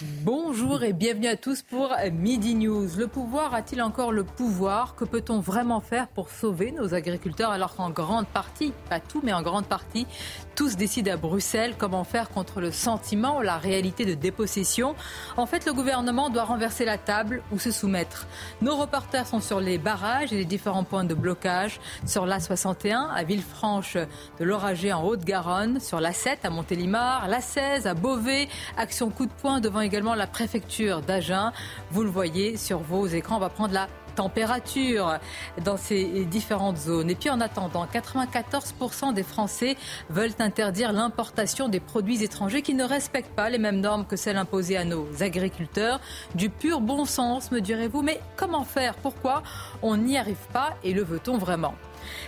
Mm. Bonjour et bienvenue à tous pour Midi News. Le pouvoir a-t-il encore le pouvoir? Que peut-on vraiment faire pour sauver nos agriculteurs alors qu'en grande partie, pas tout, mais en grande partie, tous décident à Bruxelles? Comment faire contre le sentiment, la réalité de dépossession? En fait, le gouvernement doit renverser la table ou se soumettre. Nos reporters sont sur les barrages et les différents points de blocage. Sur l'A61 à Villefranche de l'Oragé en Haute-Garonne, sur l'A7 à Montélimar, l'A16 à Beauvais, action coup de poing devant également la préfecture d'Agen. Vous le voyez sur vos écrans, on va prendre la température dans ces différentes zones. Et puis en attendant, 94% des Français veulent interdire l'importation des produits étrangers qui ne respectent pas les mêmes normes que celles imposées à nos agriculteurs. Du pur bon sens, me direz-vous. Mais comment faire? Pourquoi? On n'y arrive pas et le veut-on vraiment?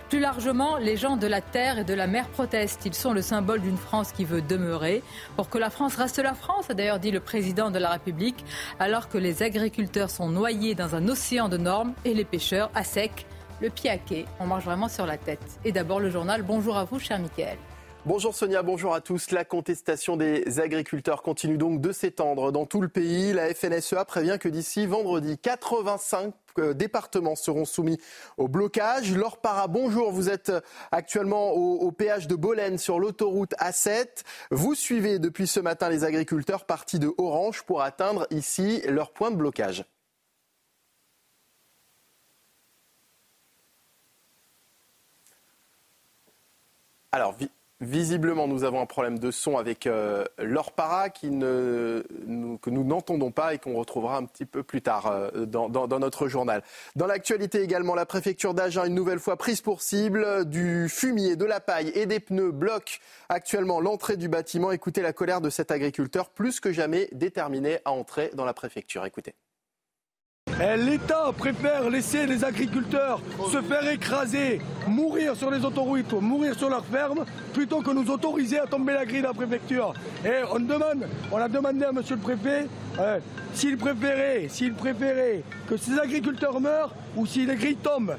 Plus largement, les gens de la terre et de la mer protestent. Ils sont le symbole d'une France qui veut demeurer. Pour que la France reste la France, a d'ailleurs dit le président de la République, alors que les agriculteurs sont noyés dans un océan de normes et les pêcheurs à sec, le pied à quai. On marche vraiment sur la tête. Et d'abord le journal. Bonjour à vous, cher Mickaël. Bonjour Sonia, bonjour à tous. La contestation des agriculteurs continue donc de s'étendre dans tout le pays. La FNSEA prévient que d'ici vendredi, 85 euh, départements seront soumis au blocage. Laure Para, bonjour. Vous êtes actuellement au, au péage de Bolène sur l'autoroute A7. Vous suivez depuis ce matin les agriculteurs partis de Orange pour atteindre ici leur point de blocage. Alors, visiblement, nous avons un problème de son avec euh, Laure Para qui ne, nous- que nous n'entendons pas et qu'on retrouvera un petit peu plus tard euh, dans, dans- dans notre journal. Dans l'actualité également, la préfecture d'Agen, une nouvelle fois prise pour cible, du fumier, de la paille et des pneus bloquent actuellement l'entrée du bâtiment. Écoutez la colère de cet agriculteur, plus que jamais déterminé à entrer dans la préfecture. Écoutez. Eh, L'État préfère laisser les agriculteurs se faire écraser, mourir sur les autoroutes, mourir sur leurs fermes, plutôt que nous autoriser à tomber la grille de la préfecture. Et on demande, on a demandé à Monsieur le Préfet euh, s'il préférait, s'il préférait que ces agriculteurs meurent ou si les grilles tombent.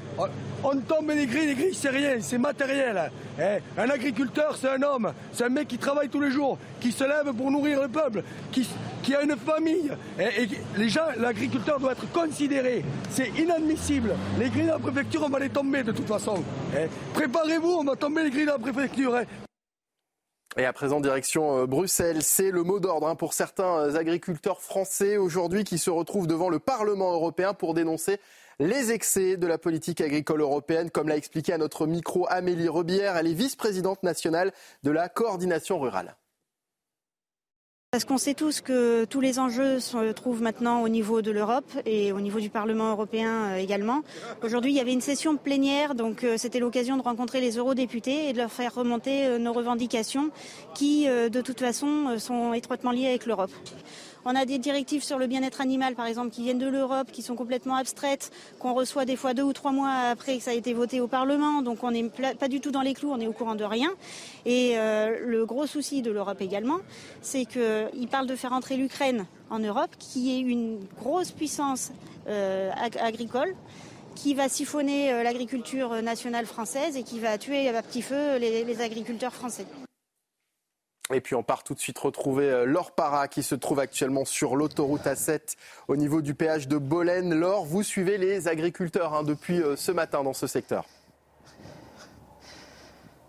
On- tombe les grilles, les grilles c'est rien, c'est matériel. Eh, un agriculteur c'est un homme, c'est un mec qui travaille tous les jours, qui se lève pour nourrir le peuple, qui, a une famille. Et, et les gens, l'agriculteur doit être considéré. C'est inadmissible. Les grilles de la préfecture, on va les tomber de toute façon. Eh, Préparez-vous, on va tomber les grilles de la préfecture. eh. Et à présent, direction euh, Bruxelles. C'est le mot d'ordre hein, pour certains euh, agriculteurs français aujourd'hui qui se retrouvent devant le Parlement européen pour dénoncer les excès de la politique agricole européenne, comme l'a expliqué à notre micro Amélie Rebière. Elle est vice-présidente nationale de la coordination rurale. Parce qu'on sait tous que tous les enjeux se trouvent maintenant au niveau de l'Europe et au niveau du Parlement européen euh, également. Aujourd'hui, il y avait une session plénière, donc euh, c'était l'occasion de rencontrer les eurodéputés et de leur faire remonter euh, nos revendications qui, de toute façon, sont étroitement liées avec l'Europe. On a des directives sur le bien-être animal, par exemple, qui viennent de l'Europe, qui sont complètement abstraites, qu'on reçoit des fois deux ou trois mois après que ça a été voté au Parlement. Donc on n'est pas du tout dans les clous, on est au courant de rien. Et euh, le gros souci de l'Europe également, c'est qu'il parle de faire entrer l'Ukraine en Europe, qui est une grosse puissance euh, ag- agricole qui va siphonner euh, l'agriculture nationale française et qui va tuer à petit feu les agriculteurs français. Et puis on part tout de suite retrouver euh, Laure Para qui se trouve actuellement sur l'autoroute A7 au niveau du péage de Bolène. Laure, vous suivez les agriculteurs hein, depuis euh, ce matin dans ce secteur.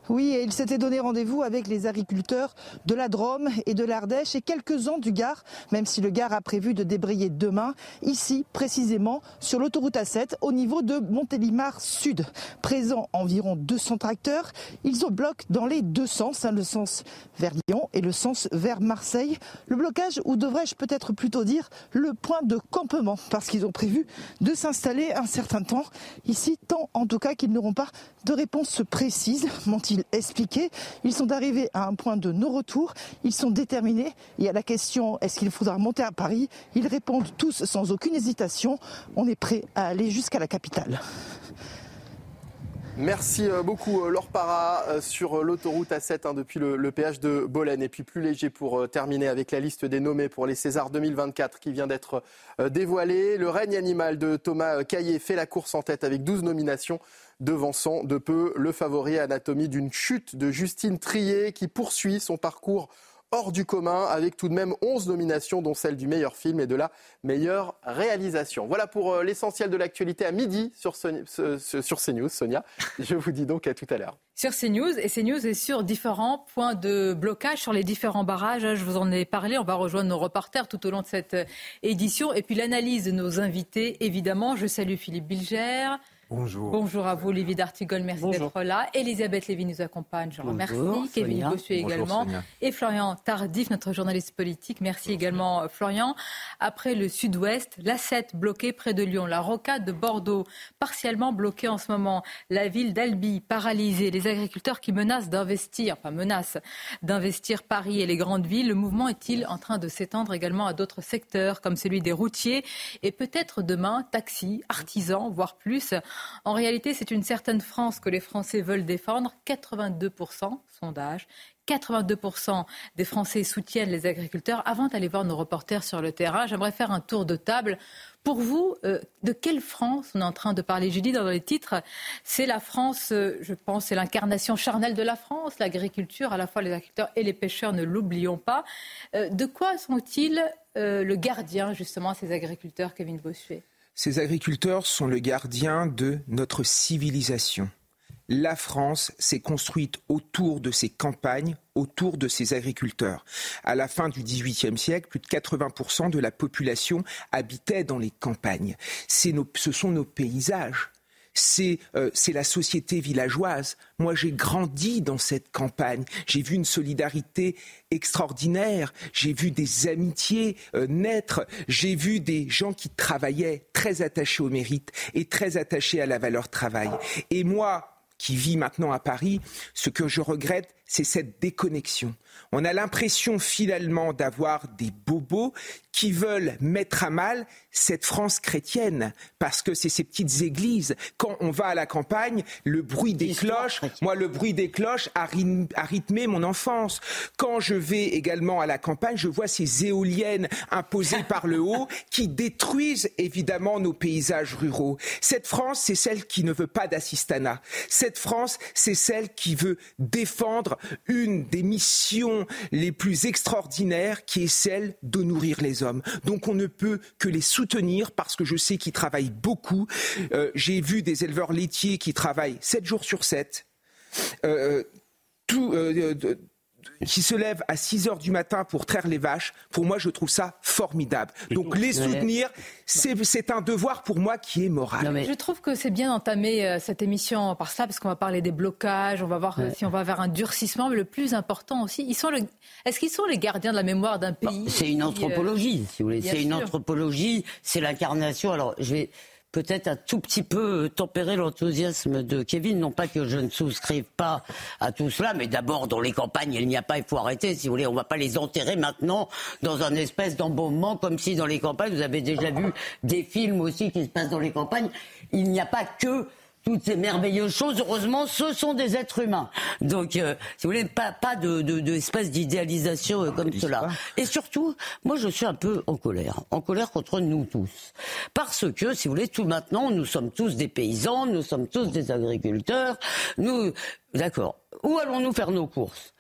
Oui, et il s'était donné rendez-vous avec les agriculteurs de la Drôme et de l'Ardèche et quelques-uns du Gard, même si le Gard a prévu de débrayer demain, ici précisément sur l'autoroute A7 au niveau de Montélimar Sud. Présent environ 200 tracteurs, ils ont bloqué dans les deux sens, hein, le sens vers Lyon et le sens vers Marseille. Le blocage, ou devrais-je peut-être plutôt dire le point de campement, parce qu'ils ont prévu de s'installer un certain temps ici, tant en tout cas qu'ils n'auront pas de réponse précise. Ont-ils expliqué. Ils sont arrivés à un point de non-retour. Ils sont déterminés. Et à la question est-ce qu'il faudra monter à Paris, ils répondent tous sans aucune hésitation on est prêt à aller jusqu'à la capitale. Merci euh, beaucoup euh, Laure Para euh, sur l'autoroute A7 hein, depuis le, péage de Bolène. Et puis plus léger pour terminer avec la liste des nommés pour les Césars 2024 qui vient d'être dévoilée. Le règne animal de Thomas Caillé fait la course en tête avec 12 nominations devançant de peu le favori anatomie d'une chute de Justine Trier qui poursuit son parcours hors du commun, avec tout de même 11 nominations, dont celle du meilleur film et de la meilleure réalisation. Voilà pour euh, l'essentiel de l'actualité à midi sur, CNews. Sonia, je vous dis donc à tout à l'heure. Sur CNews, et CNews est sur différents points de blocage, sur les différents barrages. Je vous en ai parlé, on va rejoindre nos reporters tout au long de cette euh, édition. Et puis l'analyse de nos invités, évidemment. Je salue Philippe Bilger. Bonjour. Bonjour à vous, Olivier D'Artigol, merci d'être là. Elisabeth Lévy nous accompagne, je remercie. Kevin Bossuet également. Et Florian Tardif, notre journaliste politique. Merci également, euh, Florian. Après le sud-ouest, la 7 bloquée près de Lyon, la rocade de Bordeaux partiellement bloquée en ce moment, la ville d'Albi paralysée, les agriculteurs qui menacent d'investir, enfin menacent d'investir Paris et les grandes villes. Le mouvement est-il en train de s'étendre également à d'autres secteurs comme celui des routiers? Et peut-être demain taxis, artisans, voire plus en réalité, c'est une certaine France que les Français veulent défendre. 82%, sondage, 82% des Français soutiennent les agriculteurs. Avant d'aller voir nos reporters sur le terrain, j'aimerais faire un tour de table. Pour vous, euh, de quelle France on est en train de parler? Dis dans les titres, c'est la France, euh, je pense, c'est l'incarnation charnelle de la France, l'agriculture, à la fois les agriculteurs et les pêcheurs, ne l'oublions pas. Euh, de quoi sont-ils le gardien, justement, ces agriculteurs, Kevin Bossuet? Ces agriculteurs sont le gardien de notre civilisation. La France s'est construite autour de ses campagnes, autour de ses agriculteurs. À la fin du XVIIIe siècle, plus de 80% de la population habitait dans les campagnes. ce sont nos paysages euh, c'est la société villageoise. Moi, j'ai grandi dans cette campagne. J'ai vu une solidarité extraordinaire. J'ai vu des amitiés euh, naître. J'ai vu des gens qui travaillaient très attachés au mérite et très attachés à la valeur travail. Et moi, qui vis maintenant à Paris, ce que je regrette, c'est cette déconnexion. On a l'impression finalement d'avoir des bobos qui veulent mettre à mal cette France chrétienne, parce que c'est ces petites églises. Quand on va à la campagne, le bruit des cloches, moi le bruit des cloches a, rythmé mon enfance. Quand je vais également à la campagne, je vois ces éoliennes imposées par le haut qui détruisent évidemment nos paysages ruraux. Cette France, c'est celle qui ne veut pas d'assistanat. Cette France, c'est celle qui veut défendre une des missions les plus extraordinaires qui est celle de nourrir les hommes. Donc on ne peut que les soutenir parce que je sais qu'ils travaillent beaucoup. Euh, j'ai vu des éleveurs laitiers qui travaillent 7 jours sur 7. Euh, euh, tout, qui se lèvent à 6 heures du matin pour traire les vaches, pour moi, je trouve ça formidable. Donc les soutenir, c'est un devoir pour moi qui est moral. Je trouve que c'est bien d'entamer euh, cette émission par ça, parce qu'on va parler des blocages, on va voir euh, si on va vers un durcissement, mais le plus important aussi, ils sont le... est-ce qu'ils sont les gardiens de la mémoire d'un pays? C'est une anthropologie, si vous voulez. C'est une anthropologie, c'est l'incarnation. Alors, je vais peut-être un tout petit peu tempérer l'enthousiasme de Kevin. Non pas que je ne souscrive pas à tout cela, mais d'abord, dans les campagnes, il n'y a pas, il faut arrêter, si vous voulez. On ne va pas les enterrer maintenant dans un espèce d'embaumement, comme si dans les campagnes, vous avez déjà vu des films aussi qui se passent dans les campagnes. Il n'y a pas que toutes ces merveilleuses choses. Heureusement, ce sont des êtres humains. Donc, euh, si vous voulez, pas, pas de, de, de d'idéalisation euh, comme cela. Et surtout, moi, je suis un peu en colère. En colère contre nous tous. Parce que, si vous voulez, tout maintenant, nous sommes tous des paysans, nous sommes tous des agriculteurs. Nous, d'accord. Où allons-nous faire nos courses?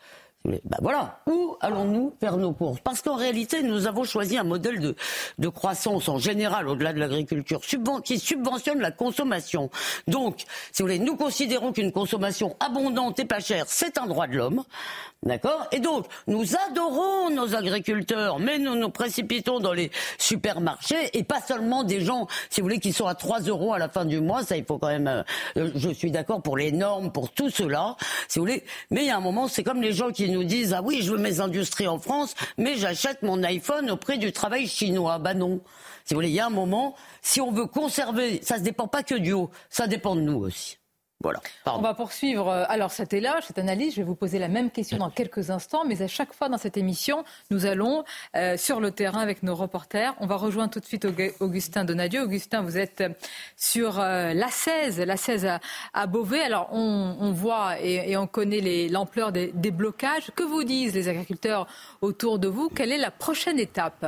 Ben voilà, où allons-nous faire nos courses? Parce qu'en réalité, nous avons choisi un modèle de, de croissance en général, au-delà de l'agriculture, qui subventionne la consommation. Donc, si vous voulez, nous considérons qu'une consommation abondante et pas chère, c'est un droit de l'homme. D'accord? Et donc, nous adorons nos agriculteurs, mais nous nous précipitons dans les supermarchés, et pas seulement des gens, si vous voulez, qui sont à 3 euros à la fin du mois, ça il faut quand même... Euh, je suis d'accord pour les normes, pour tout cela, si vous voulez, mais il y a un moment, c'est comme les gens qui nous disent, ah oui, je veux mes industries en France, mais j'achète mon iPhone au prix du travail chinois. Bah non. Si vous voulez, il y a un moment, si on veut conserver, ça ne dépend pas que du haut, ça dépend de nous aussi. Voilà. On va poursuivre euh, alors cet éloge, cette analyse. Je vais vous poser la même question dans quelques instants, mais à chaque fois dans cette émission, nous allons euh, sur le terrain avec nos reporters. On va rejoindre tout de suite Augustin Donadieu. Augustin, vous êtes euh, sur la 16, la 16 à, Beauvais. Alors on, voit et, on connaît l'ampleur des, des blocages. Que vous disent les agriculteurs autour de vous? Quelle est la prochaine étape?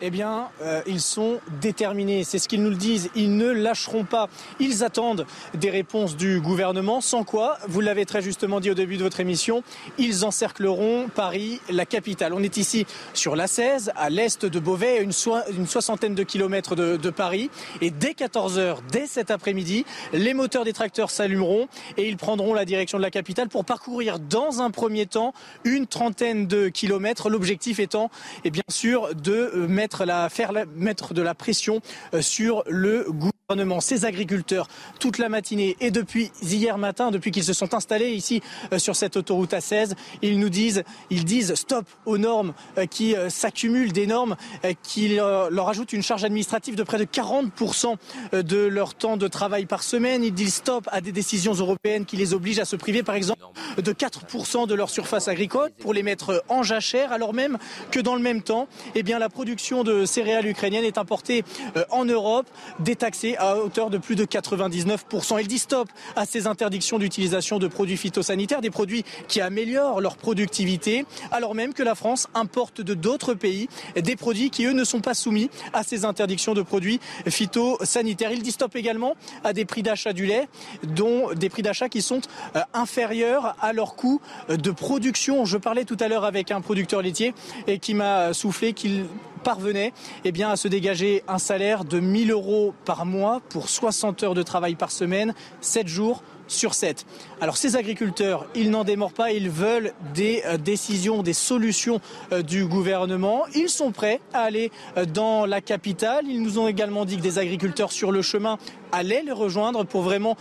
Eh bien, euh, ils sont déterminés. C'est ce qu'ils nous le disent. Ils ne lâcheront pas. Ils attendent des réponses du gouvernement, sans quoi, vous l'avez très justement dit au début de votre émission, ils encercleront Paris, la capitale. On est ici sur la 16, à l'est de Beauvais, une, une soixantaine de kilomètres de, Paris. Et dès 14h, dès cet après-midi, les moteurs des tracteurs s'allumeront et ils prendront la direction de la capitale pour parcourir dans un premier temps une trentaine de kilomètres. L'objectif étant, et bien sûr, de euh, mettre la, faire mettre de la pression euh, sur le gouvernement, ces agriculteurs, toute la matinée et depuis hier matin, depuis qu'ils se sont installés ici euh, sur cette autoroute A16, ils nous disent, ils disent stop aux normes euh, qui s'accumulent, des normes qui leur ajoutent une charge administrative de près de 40% de leur temps de travail par semaine. Ils disent stop à des décisions européennes qui les obligent à se priver, par exemple, de 4% de leur surface agricole pour les mettre en jachère, alors même que dans le même temps, eh bien, la production de céréales ukrainiennes est importée euh, en Europe, détaxée à hauteur de plus de 99%. Il dit stop à ces interdictions d'utilisation de produits phytosanitaires, des produits qui améliorent leur productivité, alors même que la France importe de d'autres pays des produits qui, eux, ne sont pas soumis à ces interdictions de produits phytosanitaires. Il dit stop également à des prix d'achat du lait, dont des prix d'achat qui sont euh, inférieurs à leur coût de production. Je parlais tout à l'heure avec un producteur laitier et qui m'a soufflé qu'il parvenait eh à se dégager un salaire de 1000 euros par mois pour 60 heures de travail par semaine, 7 jours sur 7. Alors ces agriculteurs, ils n'en démordent pas, ils veulent des euh, décisions, des solutions euh, du gouvernement. Ils sont prêts à aller euh, dans la capitale. Ils nous ont également dit que des agriculteurs sur le chemin allaient les rejoindre pour vraiment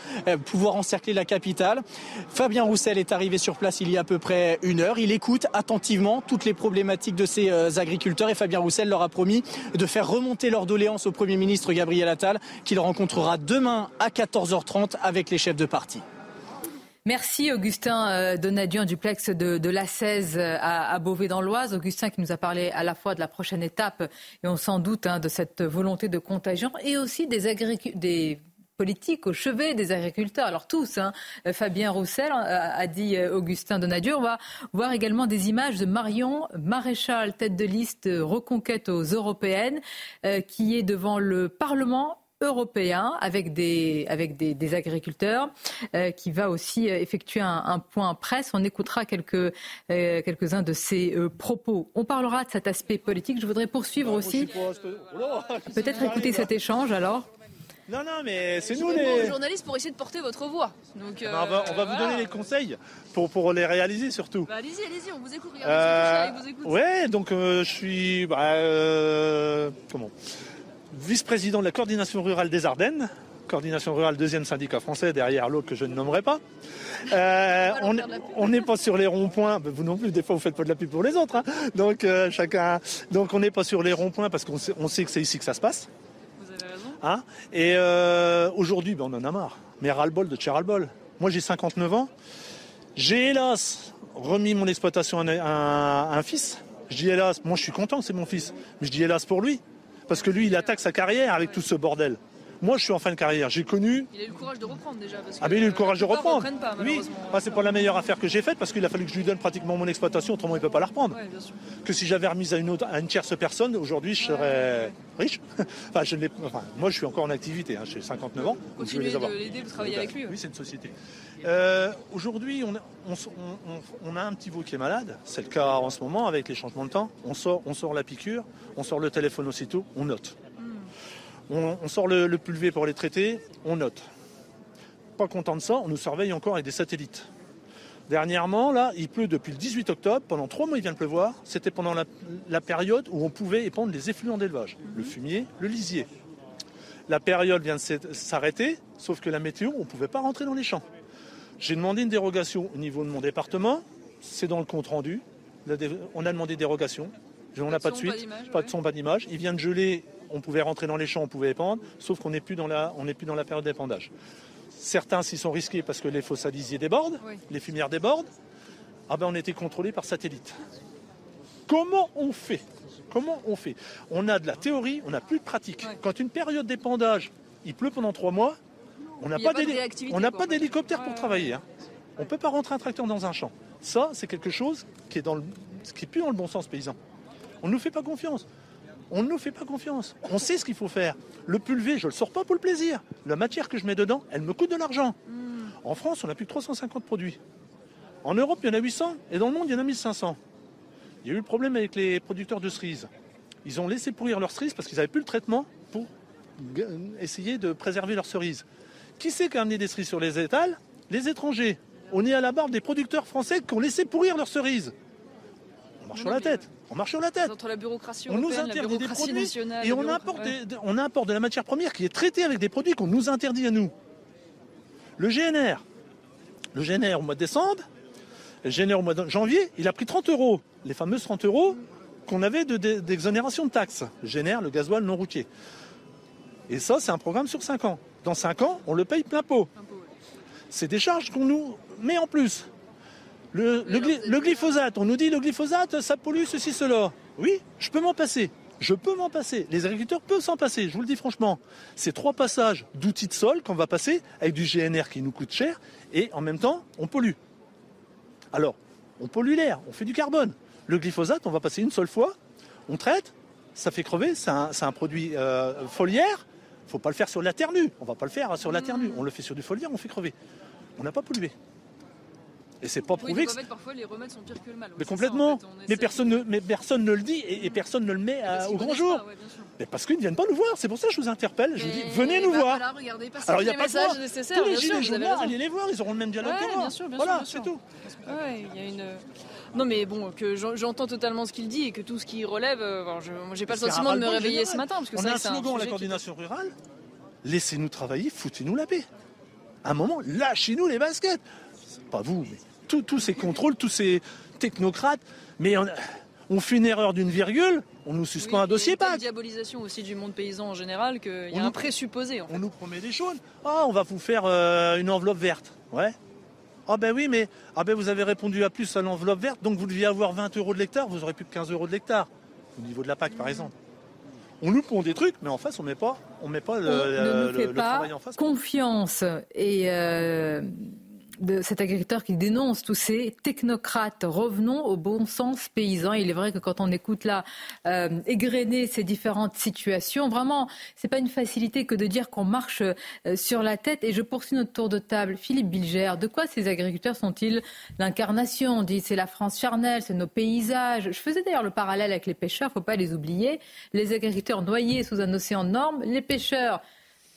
pouvoir encercler la capitale. Fabien Roussel est arrivé sur place il y a à peu près une heure. Il écoute attentivement toutes les problématiques de ces agriculteurs et Fabien Roussel leur a promis de faire remonter leur doléance au Premier ministre Gabriel Attal qu'il rencontrera demain à 14h30 avec les chefs de parti. Merci Augustin euh, Donadieu, duplex de, la 16 euh, à, Beauvais dans l'Oise. Augustin qui nous a parlé à la fois de la prochaine étape et on s'en doute hein, de cette volonté de contagion et aussi des, politiques au chevet des agriculteurs. Alors tous, hein, Fabien Roussel euh, a, dit Augustin Donadieu. On va voir également des images de Marion Maréchal, tête de liste reconquête aux européennes, qui est devant le Parlement européen avec des, avec des, agriculteurs euh, qui va aussi euh, effectuer un, point presse. On écoutera quelques, euh, quelques-uns de ses propos. On parlera de cet aspect politique. Je voudrais poursuivre aussi. Peut-être écouter cet échange alors. Non, non, mais c'est nous les journalistes pour essayer de porter votre voix. Donc, bah, on, va, vous donner les conseils pour, pour les réaliser surtout. Bah, allez-y, allez-y, on vous écoute. Regardez, vous écoute. Ouais, donc je suis. Bah, comment? Vice-président de la coordination rurale des Ardennes, coordination rurale deuxième syndicat français derrière l'autre que je ne nommerai pas. Euh, on n'est pas sur les ronds-points, vous non plus, des fois vous faites pas de la pub pour les autres. Hein. Donc euh, chacun, donc on n'est pas sur les ronds-points parce qu'on sait, que c'est ici que ça se passe. Vous avez raison. Hein. Et euh, aujourd'hui, ben, on en a marre. Mais ras-le-bol de chez ras-le-bol. Moi j'ai 59 ans. J'ai hélas remis mon exploitation à un fils. Je dis hélas, moi je suis content, c'est mon fils. Mais je dis hélas pour lui. Parce que lui, il attaque sa carrière avec tout ce bordel. Moi, je suis en fin de carrière. J'ai connu. Il a eu le courage de reprendre déjà. Parce ah, mais il a eu le courage de reprendre. Pas, oui, ah, c'est pas la meilleure affaire que j'ai faite parce qu'il a fallu que je lui donne pratiquement mon exploitation, autrement il ne peut pas la reprendre. Que si j'avais remise à une, autre, à une tierce personne, aujourd'hui je serais riche. enfin, je enfin, moi, je suis encore en activité. Hein. J'ai 59 ans. Continuez de l'aider, de travailler avec lui. Oui, c'est une société. Euh, aujourd'hui, on, on, a un petit veau qui est malade. C'est le cas en ce moment avec les changements de temps. On sort, on sort la piqûre, on sort le téléphone aussitôt, on note. On, sort le, pulvé pour les traiter, on note. Pas content de ça, on nous surveille encore avec des satellites. Dernièrement, là, il pleut depuis le 18 octobre. Pendant trois mois, il vient de pleuvoir. C'était pendant la, période où on pouvait épandre les effluents d'élevage, le fumier, le lisier. La période vient de s'arrêter, sauf que la météo, on ne pouvait pas rentrer dans les champs. J'ai demandé une dérogation au niveau de mon département. C'est dans le compte rendu. On a demandé dérogation. On n'a pas de suite, pas de son, pas d'image. Il vient de geler on pouvait rentrer dans les champs, on pouvait épandre, sauf qu'on n'est plus, dans la- on plus dans la période d'épandage. Certains s'y sont risqués parce que les fossalisiers débordent, Oui. les fumières débordent. Ah ben on était contrôlés par satellite. Comment on fait? Comment on fait? On a de la théorie, on n'a plus de pratique. Ouais. Quand une période d'épandage, il pleut pendant trois mois, on n'a pas d'hélicoptère pour ouais. travailler. hein. On ne peut pas rentrer un tracteur dans un champ. Ça, c'est quelque chose qui est, dans le, qui est plus dans le bon sens paysan. On ne nous fait pas confiance. On ne nous fait pas confiance. On sait ce qu'il faut faire. Le pulvé, je ne le sors pas pour le plaisir. La matière que je mets dedans, elle me coûte de l'argent. Hmm. En France, on a plus que 350 produits. En Europe, il y en a 800 et dans le monde, il y en a 1500. Il y a eu le problème avec les producteurs de cerises. Ils ont laissé pourrir leurs cerises parce qu'ils n'avaient plus le traitement pour essayer de préserver leurs cerises. Qui c'est qui a amené des cerises sur les étals? Les étrangers. On est à la barre des producteurs français qui ont laissé pourrir leurs cerises. On marche sur la tête. On marche sur la tête. Entre la bureaucratie On nous la interdit des produits nationale. et on importe, ouais. des- on importe de la matière première qui est traitée avec des produits qu'on nous interdit à nous. Le GNR, le GNR au mois de décembre, le GNR au mois de janvier, il a pris 30 euros, les fameuses 30 euros qu'on avait de- de- d'exonération de, taxes. Le GNR, le gasoil non routier. Et ça, c'est un programme sur 5 ans. Dans 5 ans, on le paye plein pot. C'est des charges qu'on nous met en plus. Le, glyphosate, on nous dit le glyphosate, ça pollue ceci, cela. Oui, je peux m'en passer. Je peux m'en passer. Les agriculteurs peuvent s'en passer, je vous le dis franchement. C'est trois passages d'outils de sol qu'on va passer avec du GNR qui nous coûte cher et en même temps, on pollue. Alors, on pollue l'air, on fait du carbone. Le glyphosate, on va passer une seule fois, on traite, ça fait crever, c'est un, produit euh, foliaire. Il faut pas le faire sur la terre nue. On va pas le faire sur la terre nue. On le fait sur du foliaire, on fait crever. On n'a pas pollué. Et c'est pas Oui, prouvé donc que en fait, parfois, les remèdes sont pires que le mal. mais ça, complètement. en fait, on mais, personne de- ne, mais personne ne le dit et, et personne ne le met à- au grand jour. pas, ouais. Mais parce qu'ils ne viennent pas nous voir. C'est pour ça que je vous interpelle. Je vous dis, venez nous bah voir. Voilà, regardez, passez Alors il n'y a pas moi. nécessaires, Tous les gilets jaunes, allez les voir. Ils auront le même dialogue Ouais, que moi. bien sûr, bien voilà, c'est tout. Ouais, il y a une. Non, mais bon, que j'en- j'entends totalement ce qu'il dit et que tout ce qu'il relève, euh, alors, je moi, j'ai pas le sentiment de me réveiller général. ce matin parce que On ça, a un slogan à la qui- coordination rurale. Laissez-nous travailler, foutez-nous la paix. À un moment, lâchez-nous les baskets. Pas vous, mais tous ces contrôles, tous ces technocrates. Mais on, on fait une erreur d'une virgule, on nous Oui, suspend un dossier PAC. diabolisation aussi du monde paysan en général qu'il y On a nous- un présupposé. En fait. On nous promet des choses. Ah, on va vous faire euh, une enveloppe verte. Ouais. Ah ben oui, mais ah ben vous avez répondu à plus à l'enveloppe verte, donc vous deviez avoir 20 euros de l'hectare, vous aurez plus que 15 euros de l'hectare, au niveau de la PAC par exemple. On nous pond des trucs, mais en face on met pas, on met pas le, on ne le- fait le pas travail en face. confiance et euh, de cet agriculteur qui dénonce tous ces technocrates. Revenons au bon sens paysan. Il est vrai que quand on écoute là euh, égrener ces différentes situations, vraiment, c'est pas une facilité que de dire qu'on marche euh, sur la tête. Et je poursuis notre tour de table. Philippe Bilger, de quoi ces agriculteurs sont-ils l'incarnation? On dit c'est la France charnelle, c'est nos paysages. Je faisais d'ailleurs le parallèle avec les pêcheurs, faut pas les oublier. Les agriculteurs noyés sous un océan de normes, les pêcheurs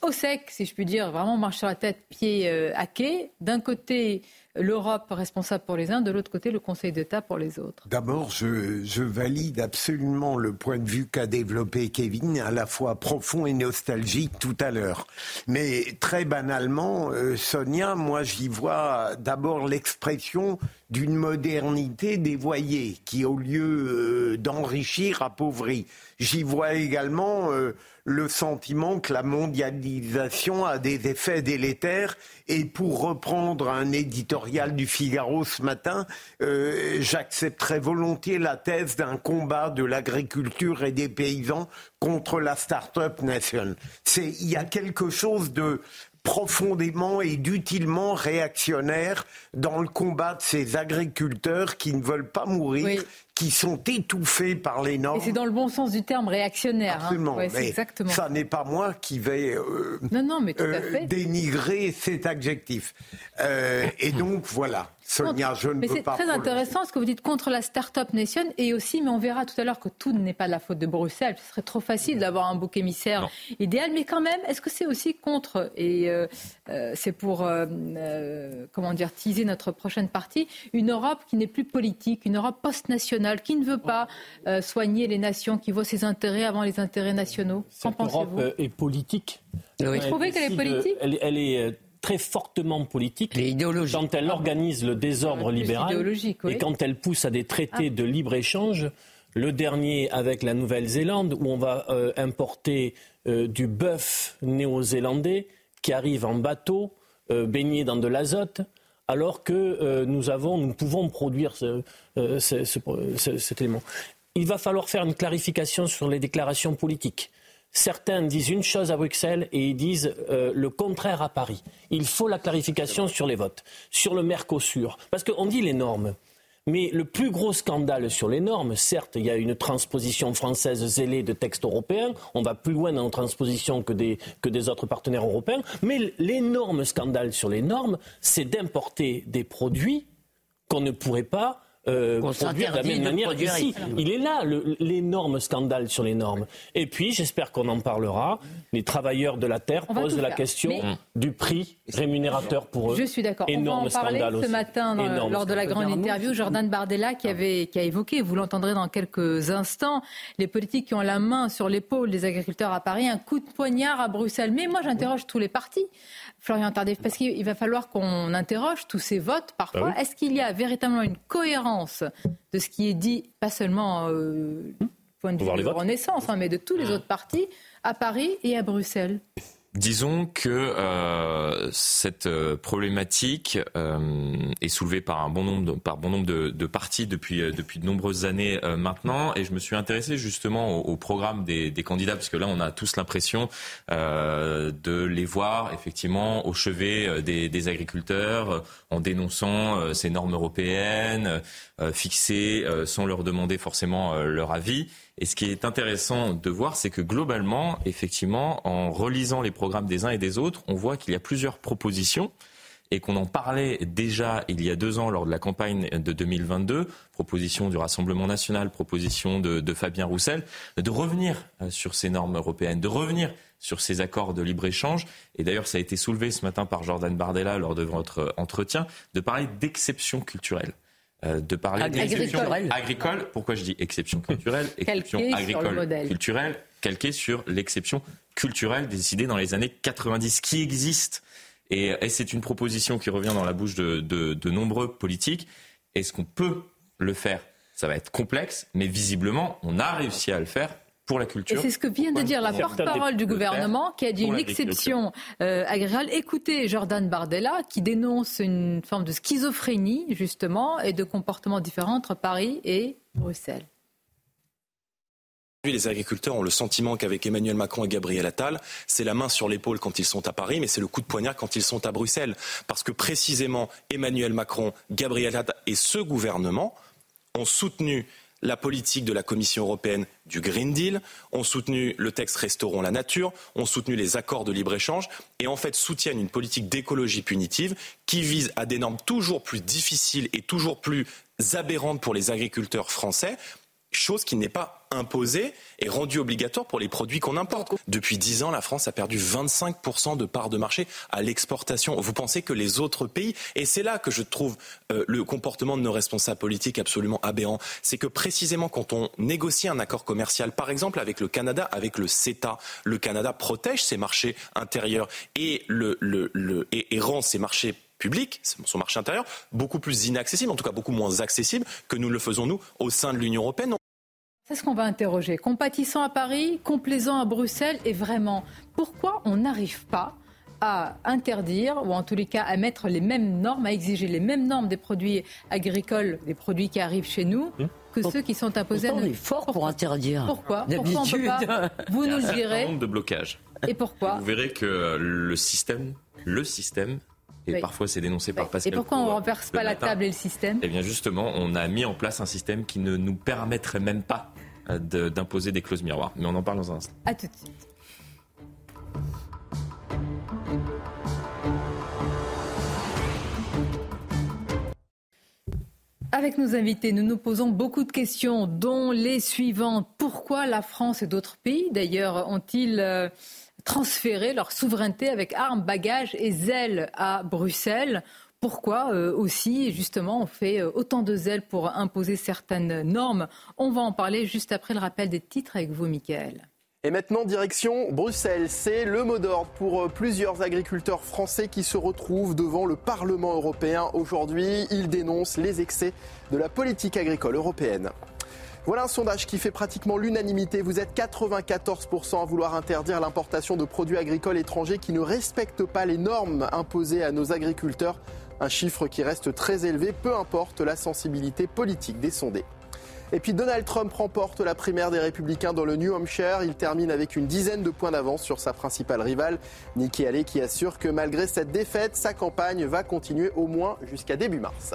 au sec, si je puis dire, vraiment marche sur la tête, pied euh, à quai. D'un côté, l'Europe responsable pour les uns, de l'autre côté, le Conseil d'État pour les autres. D'abord, je, valide absolument le point de vue qu'a développé Kevin, à la fois profond et nostalgique tout à l'heure. Mais très banalement, euh, Sonia, moi j'y vois d'abord l'expression d'une modernité dévoyée qui, au lieu euh, d'enrichir, appauvrit. J'y vois également euh, le sentiment que la mondialisation a des effets délétères. Et pour reprendre un éditorial du Figaro ce matin, euh, j'accepterais volontiers la thèse d'un combat de l'agriculture et des paysans contre la start-up nation. Il y a quelque chose de profondément et d'utilement réactionnaire dans le combat de ces agriculteurs qui ne veulent pas mourir, Oui. qui sont étouffés par les normes. Et c'est dans le bon sens du terme réactionnaire. hein. Absolument. Ouais, c'est mais exactement. ça n'est pas moi qui vais euh, Non, non, mais tout à euh, fait. dénigrer cet adjectif. Euh, et donc voilà, Sonia, je ne Mais peux c'est très intéressant ce que vous dites contre la Start-up Nation. Et aussi, mais on verra tout à l'heure que tout n'est pas de la faute de Bruxelles. Ce serait trop facile d'avoir un bouc émissaire idéal, mais quand même, est-ce que c'est aussi contre, et euh, euh, c'est pour, euh, euh, comment dire, teaser notre prochaine partie, une Europe qui n'est plus politique, une Europe post-nationale, qui ne veut pas euh, soigner les nations, qui voit ses intérêts avant les intérêts nationaux? Qu'en Cette Europe pensez-vous euh, est politique. Vous trouvez qu'elle est politique? elle, elle est euh, très fortement politique quand elle organise le désordre libéral oui. et quand elle pousse à des traités Ah. de libre-échange le dernier avec la Nouvelle-Zélande, où on va euh, importer euh, du bœuf néo-zélandais qui arrive en bateau, euh, baigné dans de l'azote, alors que nous, avons, nous pouvons produire cet élément. Il va falloir faire une clarification sur les déclarations politiques. Certains disent une chose à Bruxelles et ils disent le contraire à Paris. Il faut la clarification sur les votes, sur le Mercosur. Parce qu'on dit les normes. Mais le plus gros scandale sur les normes, certes, il y a une transposition française zélée de textes européens, on va plus loin dans la transposition que des, que des autres partenaires européens, mais l'énorme scandale sur les normes, c'est d'importer des produits qu'on ne pourrait pas euh, produire de la même manière. Il est là l'énorme scandale sur les normes. Et puis, j'espère qu'on en parlera. Les travailleurs de la terre posent la question du prix rémunérateur pour eux. Je suis d'accord. On va en parler ce matin lors de la grande interview. Jordan Bardella qui, avait, qui a évoqué, vous l'entendrez dans quelques instants, les politiques qui ont la main sur l'épaule des agriculteurs à Paris, un coup de poignard à Bruxelles. Mais moi, j'interroge tous les partis. Florian Tardif, parce qu'il va falloir qu'on interroge tous ces votes parfois. Ah Est-ce qu'il y a véritablement une cohérence de ce qui est dit, pas seulement euh, du point de vue de Renaissance, hein, mais de tous les autres partis, à Paris et à Bruxelles? Disons que euh, cette euh, problématique euh, est soulevée par un bon nombre de, par bon nombre de, partis depuis depuis de nombreuses années maintenant, et je me suis intéressé justement au, programme des, candidats parce que là on a tous l'impression de les voir effectivement au chevet des agriculteurs en dénonçant ces normes européennes fixées sans leur demander forcément leur avis. Et ce qui est intéressant de voir, c'est que globalement, effectivement, en relisant les programmes des uns et des autres, on voit qu'il y a plusieurs propositions et qu'on en parlait déjà il y a deux ans lors de la campagne de 2022, proposition du Rassemblement national, proposition de, Fabien Roussel, de revenir euh, sur ces normes européennes, de revenir sur ces accords de libre-échange. Et d'ailleurs, ça a été soulevé ce matin par Jordan Bardella lors de votre entretien, de parler d'exception culturelle. Euh, de parler d'exception agricole. Pourquoi je dis exception culturelle Exception agricole culturelle, calquée sur l'exception culturelle décidée dans les années 90, qui existe. Et, c'est une proposition qui revient dans la bouche de, de, de nombreux politiques. Est-ce qu'on peut le faire? Ça va être complexe, mais visiblement, on a réussi à le faire la culture. Et c'est ce que vient de dire la porte-parole du gouvernement qui a dit une exception euh, agricole. Écoutez Jordan Bardella qui dénonce une forme de schizophrénie justement et de comportements différents entre Paris et Bruxelles. Les agriculteurs ont le sentiment qu'avec Emmanuel Macron et Gabriel Attal, c'est la main sur l'épaule quand ils sont à Paris, mais c'est le coup de poignard quand ils sont à Bruxelles. Parce que précisément, Emmanuel Macron, Gabriel Attal et ce gouvernement ont soutenu la politique de la Commission européenne du Green Deal, ont soutenu le texte Restaurons la nature, ont soutenu les accords de libre-échange. Et en fait soutiennent une politique d'écologie punitive qui vise à des normes toujours plus difficiles et toujours plus aberrantes pour les agriculteurs français chose qui n'est pas imposée et rendue obligatoire pour les produits qu'on importe. Depuis dix ans, la France a perdu 25% de parts de marché à l'exportation. Vous pensez que les autres pays, et c'est là que je trouve euh, le comportement de nos responsables politiques absolument aberrant, c'est que précisément quand on négocie un accord commercial, par exemple avec le Canada, avec le CETA, le Canada protège ses marchés intérieurs et, et rend ses marchés public, son marché intérieur, beaucoup plus inaccessible, en tout cas beaucoup moins accessible que nous le faisons nous au sein de l'Union européenne. C'est ce qu'on va interroger. Compatissant à Paris, complaisant à Bruxelles, et vraiment, pourquoi on n'arrive pas à interdire, ou en tous les cas à mettre les mêmes normes, à exiger les mêmes normes des produits agricoles, des produits qui arrivent chez nous, hum. que ceux qui sont imposés à nous. On est fort pour interdire. Pourquoi Pourquoi on peut pas Vous nous le direz. Nombre de blocages. Et pourquoi Vous verrez que le système, le système et parfois c'est dénoncé par Pascal. Et pourquoi on ne renverse pas la table et le système Eh bien justement, on a mis en place un système qui ne nous permettrait même pas euh, d'imposer des clauses miroirs. Mais on en parle dans un instant. A tout de suite. Avec nos invités, nous nous posons beaucoup de questions, dont les suivantes. Pourquoi la France et d'autres pays, d'ailleurs, ont-ils euh, transféré leur souveraineté avec armes, bagages et zèle à Bruxelles? Pourquoi euh, aussi, justement, on fait euh, autant de zèle pour imposer certaines normes On va en parler juste après le rappel des titres avec vous, Michael. Et maintenant, direction Bruxelles. C'est le mot d'ordre pour euh, plusieurs agriculteurs français qui se retrouvent devant le Parlement européen aujourd'hui. Ils dénoncent les excès de la politique agricole européenne. Voilà un sondage qui fait pratiquement l'unanimité. Vous êtes 94% à vouloir interdire l'importation de produits agricoles étrangers qui ne respectent pas les normes imposées à nos agriculteurs. Un chiffre qui reste très élevé, peu importe la sensibilité politique des sondés. Et puis Donald Trump remporte la primaire des Républicains dans le New Hampshire. Il termine avec une dizaine de points d'avance sur sa principale rivale, Nikki Haley, qui assure que malgré cette défaite, sa campagne va continuer au moins jusqu'à début mars.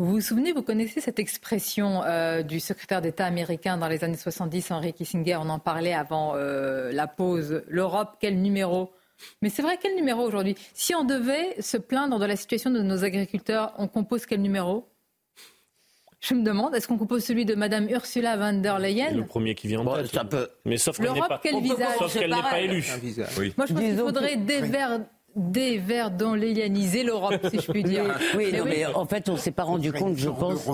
Vous vous souvenez, vous connaissez cette expression euh, du secrétaire d'État américain dans les années 70, Henry Kissinger, on en parlait avant euh, la pause. L'Europe, quel numéro? Mais c'est vrai, quel numéro aujourd'hui? Si on devait se plaindre de la situation de nos agriculteurs, on compose quel numéro? Je me demande, est-ce qu'on compose celui de Madame Ursula von der Leyen Le premier qui vient en tête. Mais sauf qu'elle n'est pas, pas élue. Oui. Moi, je pense qu'il faudrait déverdonléaniser l'Europe, si je puis dire. Oui, non, mais en fait, on s'est pas rendu compte, je pense.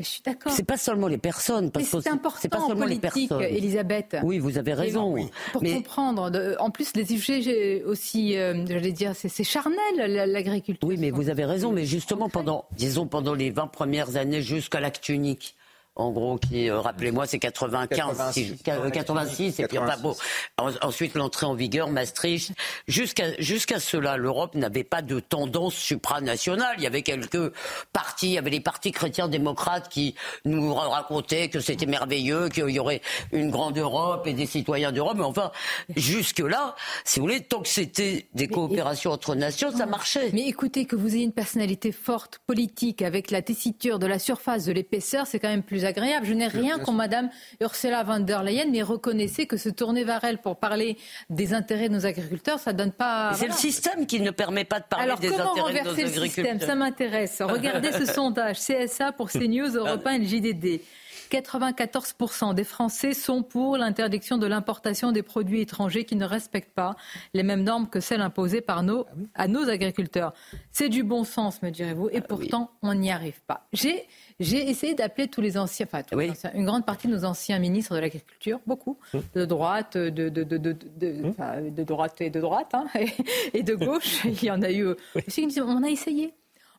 Je suis d'accord. C'est pas seulement les personnes. Parce c'est important c'est pas seulement politique, les personnes. Elisabeth. Oui, vous avez raison. Pour comprendre. en plus, les sujets aussi, euh, j'allais dire, c'est charnel, l'agriculture. Oui, mais vous avez raison. Mais justement, pendant, disons, pendant les 20 premières années jusqu'à l'acte unique, en gros, qui, euh, rappelez-moi, c'est 95, 86, 86, et puis enfin bon, ensuite l'entrée en vigueur, Maastricht. Jusqu'à jusqu'à cela, l'Europe n'avait pas de tendance supranationale. Il y avait quelques partis, il y avait les partis chrétiens démocrates qui nous racontaient que c'était merveilleux, qu'il y aurait une grande Europe et des citoyens d'Europe. Mais enfin, jusque-là, si vous voulez, tant que c'était des coopérations entre nations, ça marchait. Mais écoutez, que vous ayez une personnalité forte, politique, avec la tessiture de la surface, de l'épaisseur, c'est quand même plus agréable. Je n'ai rien contre Madame Ursula von der Leyen, mais reconnaissez que se tourner vers elle pour parler des intérêts de nos agriculteurs, ça donne pas. C'est le système qui ne permet pas de parler des intérêts de nos agriculteurs. Le système? Ça m'intéresse. Regardez ce sondage CSA pour CNews, Europe 1 et le JDD. 94% des Français sont pour l'interdiction de l'importation des produits étrangers qui ne respectent pas les mêmes normes que celles imposées par nos, à nos agriculteurs. C'est du bon sens, me direz-vous, et ah pourtant on n'y arrive pas. J'ai j'ai essayé d'appeler tous les anciens, enfin une grande partie de nos anciens ministres de l'agriculture, beaucoup, hum. de droite, de, de, de, de, hum. de droite et de droite, hein, et, de gauche. Il y en a eu aussi qui me disent, on a essayé.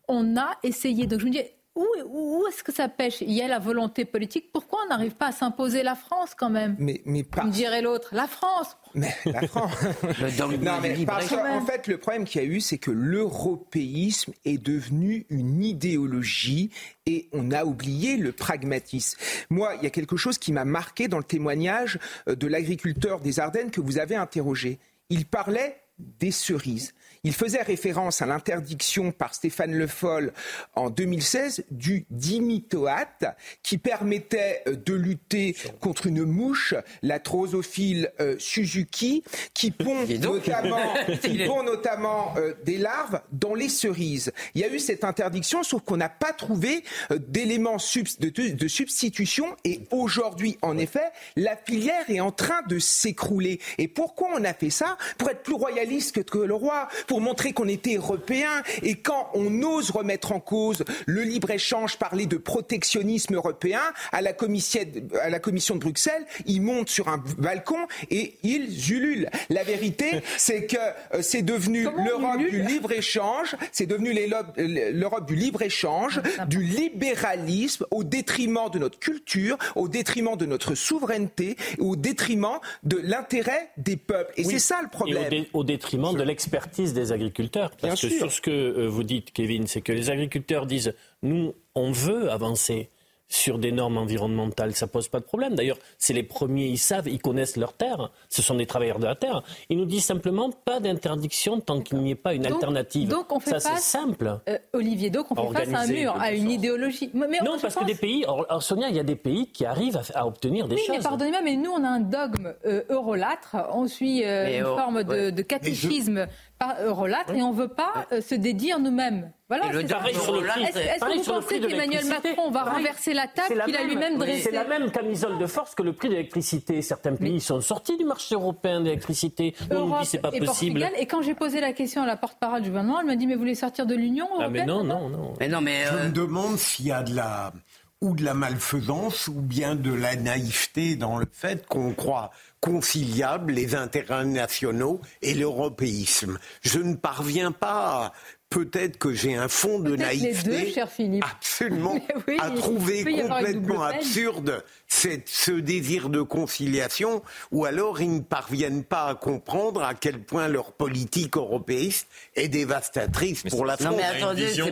On a essayé. Donc je me dis, où, où est-ce que ça pêche? Il y a la volonté politique. Pourquoi on n'arrive pas à s'imposer la France quand même? Mais, mais pas... Me dirait l'autre. La France Mais la France Non, mais parce qu'en fait, le problème qu'il y a eu, c'est que l'européisme est devenu une idéologie et on a oublié le pragmatisme. Moi, il y a quelque chose qui m'a marqué dans le témoignage euh, de l'agriculteur des Ardennes que vous avez interrogé. Il parlait des cerises. Il faisait référence à l'interdiction par Stéphane Le Foll en 2016 du dimitoate qui permettait euh, de lutter contre une mouche, la trosophile euh, Suzuki, qui pond notamment, qui pond notamment euh, des larves dans les cerises. Il y a eu cette interdiction, sauf qu'on n'a pas trouvé d'éléments de, de substitution. Et aujourd'hui, en effet, la filière est en train de s'écrouler. Et pourquoi on a fait ça? Pour être plus royaliste que le roi, pour montrer qu'on était européen. Et quand on ose remettre en cause le libre-échange, parler de protectionnisme européen, à la, commission, à la commission de Bruxelles, ils montent sur un balcon et ils ululent. La vérité, c'est que euh, c'est devenu l'Europe du libre-échange, c'est devenu l'Europe du libre-échange, du libéralisme au détriment de notre culture, au détriment de notre souveraineté, au détriment de l'intérêt des peuples. Et c'est ça le problème. Et au, au détriment de l'expertise des agriculteurs. Parce que sur ce que euh, vous dites, Kevin, c'est que les agriculteurs disent nous, on veut avancer sur des normes environnementales, ça pose pas de problème. D'ailleurs, c'est les premiers, ils savent, ils connaissent leur terre. Ce sont des travailleurs de la terre. Ils nous disent simplement pas d'interdiction tant qu'il n'y ait pas une alternative. Donc on fait ça, c'est simple. Euh, Olivier, donc on fait face à un mur, à une idéologie. Mais non, parce que des pays, alors, Sonia, il y a des pays qui arrivent à, obtenir des oui, choses. Mais pardonnez-moi, mais nous on a un dogme euh, eurolâtre. On suit euh, une forme de, catéchisme par Eurolatre et on ne veut pas se dédire nous-mêmes. Voilà, Est-ce que vous pensez qu'Emmanuel Macron va renverser la table qu'il a lui-même dressée C'est la même camisole de force que le prix de l'électricité. Certains pays sont sortis du marché européen d'électricité. On nous dit c'est pas et possible. Et quand j'ai posé la question à la porte-parole du gouvernement, elle m'a dit mais vous voulez sortir de l'Union européenne ah mais non, non, non. Mais non, mais Je me demande s'il y a de la ou de la malfaisance ou bien de la naïveté dans le fait qu'on croit conciliable les intérêts nationaux et l'européisme. Je ne parviens pas peut-être que j'ai un fond de naïveté les deux, cher Philippe. absolument à trouver complètement absurde cette, ce désir de conciliation, ou alors ils ne parviennent pas à comprendre à quel point leur politique européiste est dévastatrice pour la France.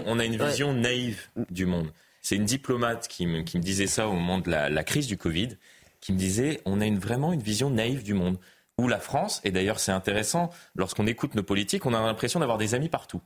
on, a une vision, naïve du monde. C'est une diplomate qui me, qui me, disait ça au moment de la, la, crise du Covid, qui me disait on a vraiment une vision naïve du monde. Où la France, et d'ailleurs c'est intéressant, lorsqu'on écoute nos politiques, on a l'impression d'avoir des amis partout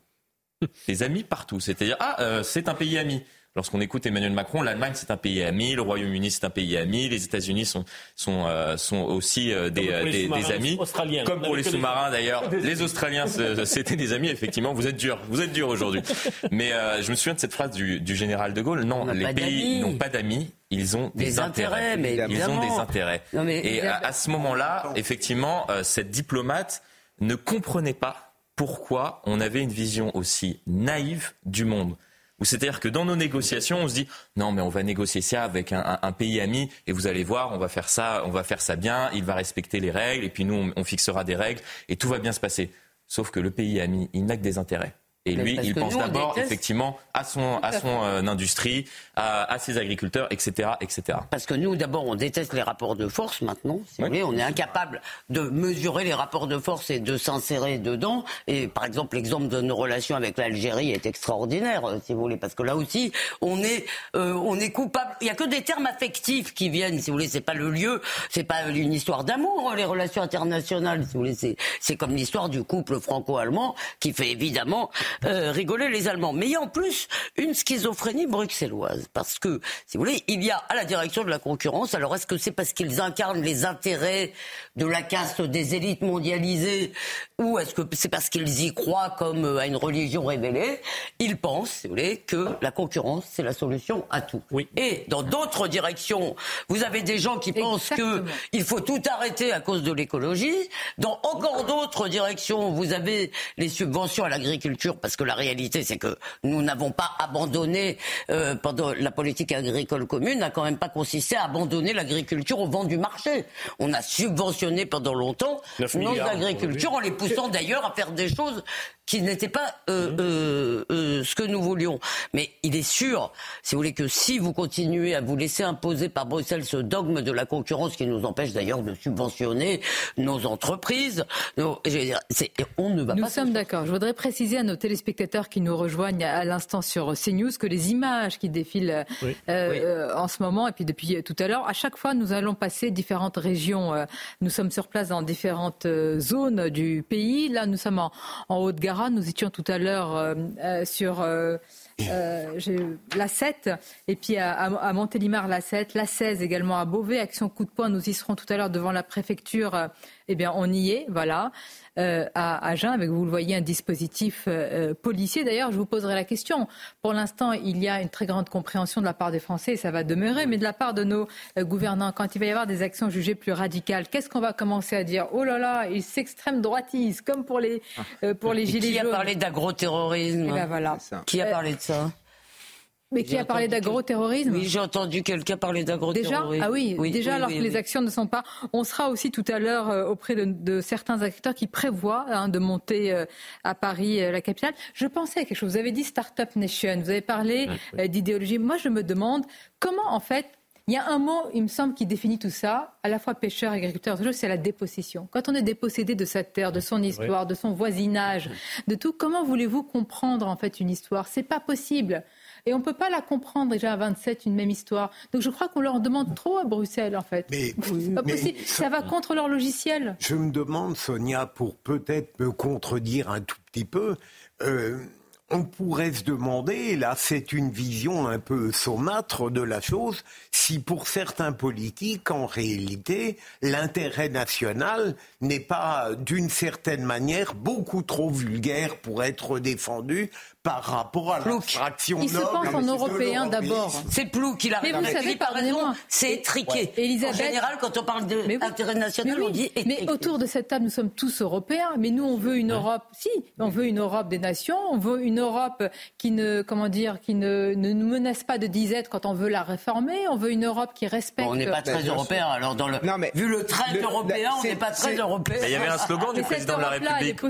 des amis partout. C'est-à-dire, ah, euh, c'est un pays ami. Lorsqu'on écoute Emmanuel Macron, l'Allemagne c'est un pays ami, le Royaume-Uni c'est un pays ami, les États-Unis sont sont euh, sont aussi euh, des, des, des, amis. Comme pour les sous-marins d'ailleurs, les Australiens c'était des amis. Effectivement, vous êtes dur, vous êtes dur aujourd'hui. Mais je me souviens de cette phrase du, du général de Gaulle. Non, les pays n'ont pas d'amis. Ils ont des, intérêts, mais ils ont des intérêts. Et à, à, ce moment-là, effectivement, cette diplomate ne comprenait pas pourquoi on avait une vision aussi naïve du monde. C'est-à-dire que dans nos négociations, on se dit non, mais on va négocier ça avec un, pays ami et vous allez voir, on va faire ça, on va faire ça bien, il va respecter les règles et puis nous, on fixera des règles et tout va bien se passer. Sauf que le pays ami, il n'a que des intérêts. Et lui, il pense d'abord effectivement à son, à son euh, industrie, à, à, ses agriculteurs, etc., etc. Parce que nous, d'abord, on déteste les rapports de force maintenant. Si vous voulez, on est incapable de mesurer les rapports de force et de s'insérer dedans. Et par exemple, l'exemple de nos relations avec l'Algérie est extraordinaire, euh, si vous voulez, parce que là aussi, on est, euh, on est coupable. Il y a que des termes affectifs qui viennent, si vous voulez. C'est pas le lieu, c'est pas une histoire d'amour, hein, les relations internationales, si vous voulez. C'est comme l'histoire du couple franco-allemand qui fait évidemment euh, rigoler les Allemands. Mais il y a en plus une schizophrénie bruxelloise. Parce que, si vous voulez, il y a à la direction de la concurrence, alors est-ce que c'est parce qu'ils incarnent les intérêts de la caste des élites mondialisées ou est-ce que c'est parce qu'ils y croient comme euh, à une religion révélée Ils pensent, si vous voulez, que la concurrence, c'est la solution à tout. Oui. Et dans d'autres directions, vous avez des gens qui pensent qu'il faut tout arrêter à cause de l'écologie. Dans encore d'autres directions, vous avez les subventions à l'agriculture parce que la réalité, c'est que nous n'avons pas abandonné euh, pendant la politique agricole commune n'a quand même pas consisté à abandonner l'agriculture au vent du marché. On a subventionné pendant longtemps nos agricultures en les poussant d'ailleurs à faire des choses qui n'était pas euh, mmh. euh, euh, ce que nous voulions. Mais il est sûr, si vous voulez, que si vous continuez à vous laisser imposer par Bruxelles ce dogme de la concurrence qui nous empêche d'ailleurs de subventionner nos entreprises, nos, dire, on ne va nous pas. Nous sommes d'accord. Je voudrais préciser à nos téléspectateurs qui nous rejoignent à l'instant sur CNews que les images qui défilent euh, en ce moment et puis depuis tout à l'heure, à chaque fois nous allons passer différentes régions. nous sommes sur place dans différentes zones du pays. Là, nous sommes en, en Haute-Garonne nous étions tout à l'heure euh, euh, sur euh, la 7 et puis à, à Montélimar la 7, la 16 également à Beauvais, Action Coup de poing. Nous y serons tout à l'heure devant la préfecture. Eh bien, on y est, voilà. Euh, à Agen, avec, vous le voyez, un dispositif euh, policier. D'ailleurs, je vous poserai la question. Pour l'instant, il y a une très grande compréhension de la part des Français, et ça va demeurer, mais de la part de nos euh, gouvernants, quand il va y avoir des actions jugées plus radicales, qu'est-ce qu'on va commencer à dire? Oh là là, ils s'extrême droitisent, comme pour les, pour les gilets jaunes. Qui a parlé d'agroterrorisme? Eh ben voilà. Qui a parlé de ça? Mais qui a parlé d'agroterrorisme Oui, j'ai entendu quelqu'un parler d'agroterrorisme. Déjà Ah oui, déjà alors que les actions ne sont pas. On sera aussi tout à l'heure euh, auprès de, certains acteurs qui prévoient hein, de monter euh, à Paris, euh, la capitale. Je pensais à quelque chose. Vous avez dit Startup Nation, vous avez parlé d'idéologie. Moi, je me demande comment, en fait, il y a un mot, il me semble, qui définit tout ça, à la fois pêcheur, agriculteur, c'est la dépossession. Quand on est dépossédé de sa terre, de son histoire, de son voisinage, de tout, comment voulez-vous comprendre en fait une histoire? C'est pas possible. Et on ne peut pas la comprendre déjà à 27, une même histoire. Donc je crois qu'on leur demande trop à Bruxelles, en fait. Mais, pas possible. Ça, va contre leur logiciel. Je me demande, Sonia, pour peut-être me contredire un tout petit peu, euh, on pourrait se demander, là c'est une vision un peu saumâtre de la chose, si pour certains politiques, en réalité, l'intérêt national n'est pas d'une certaine manière beaucoup trop vulgaire pour être défendu par rapport à l'abstraction Il se pense en européen d'abord. C'est Plou qui l'a Mais vous savez, pardonnez-moi. C'est étriqué. Elisabeth- En général, quand on parle d'intérêt national, Mais oui, on dit mais autour de cette table, nous sommes tous européens, mais nous, on veut une Europe. Si, on veut une Europe des nations, on veut une Europe qui ne, comment dire, qui ne, ne nous menace pas de disette quand on veut la réformer. On veut une Europe qui respecte. Bon, on n'est pas très européen, alors dans le... vu le trait le- européen, on c'est- n'est pas très européen. Il y avait un slogan du président de la République.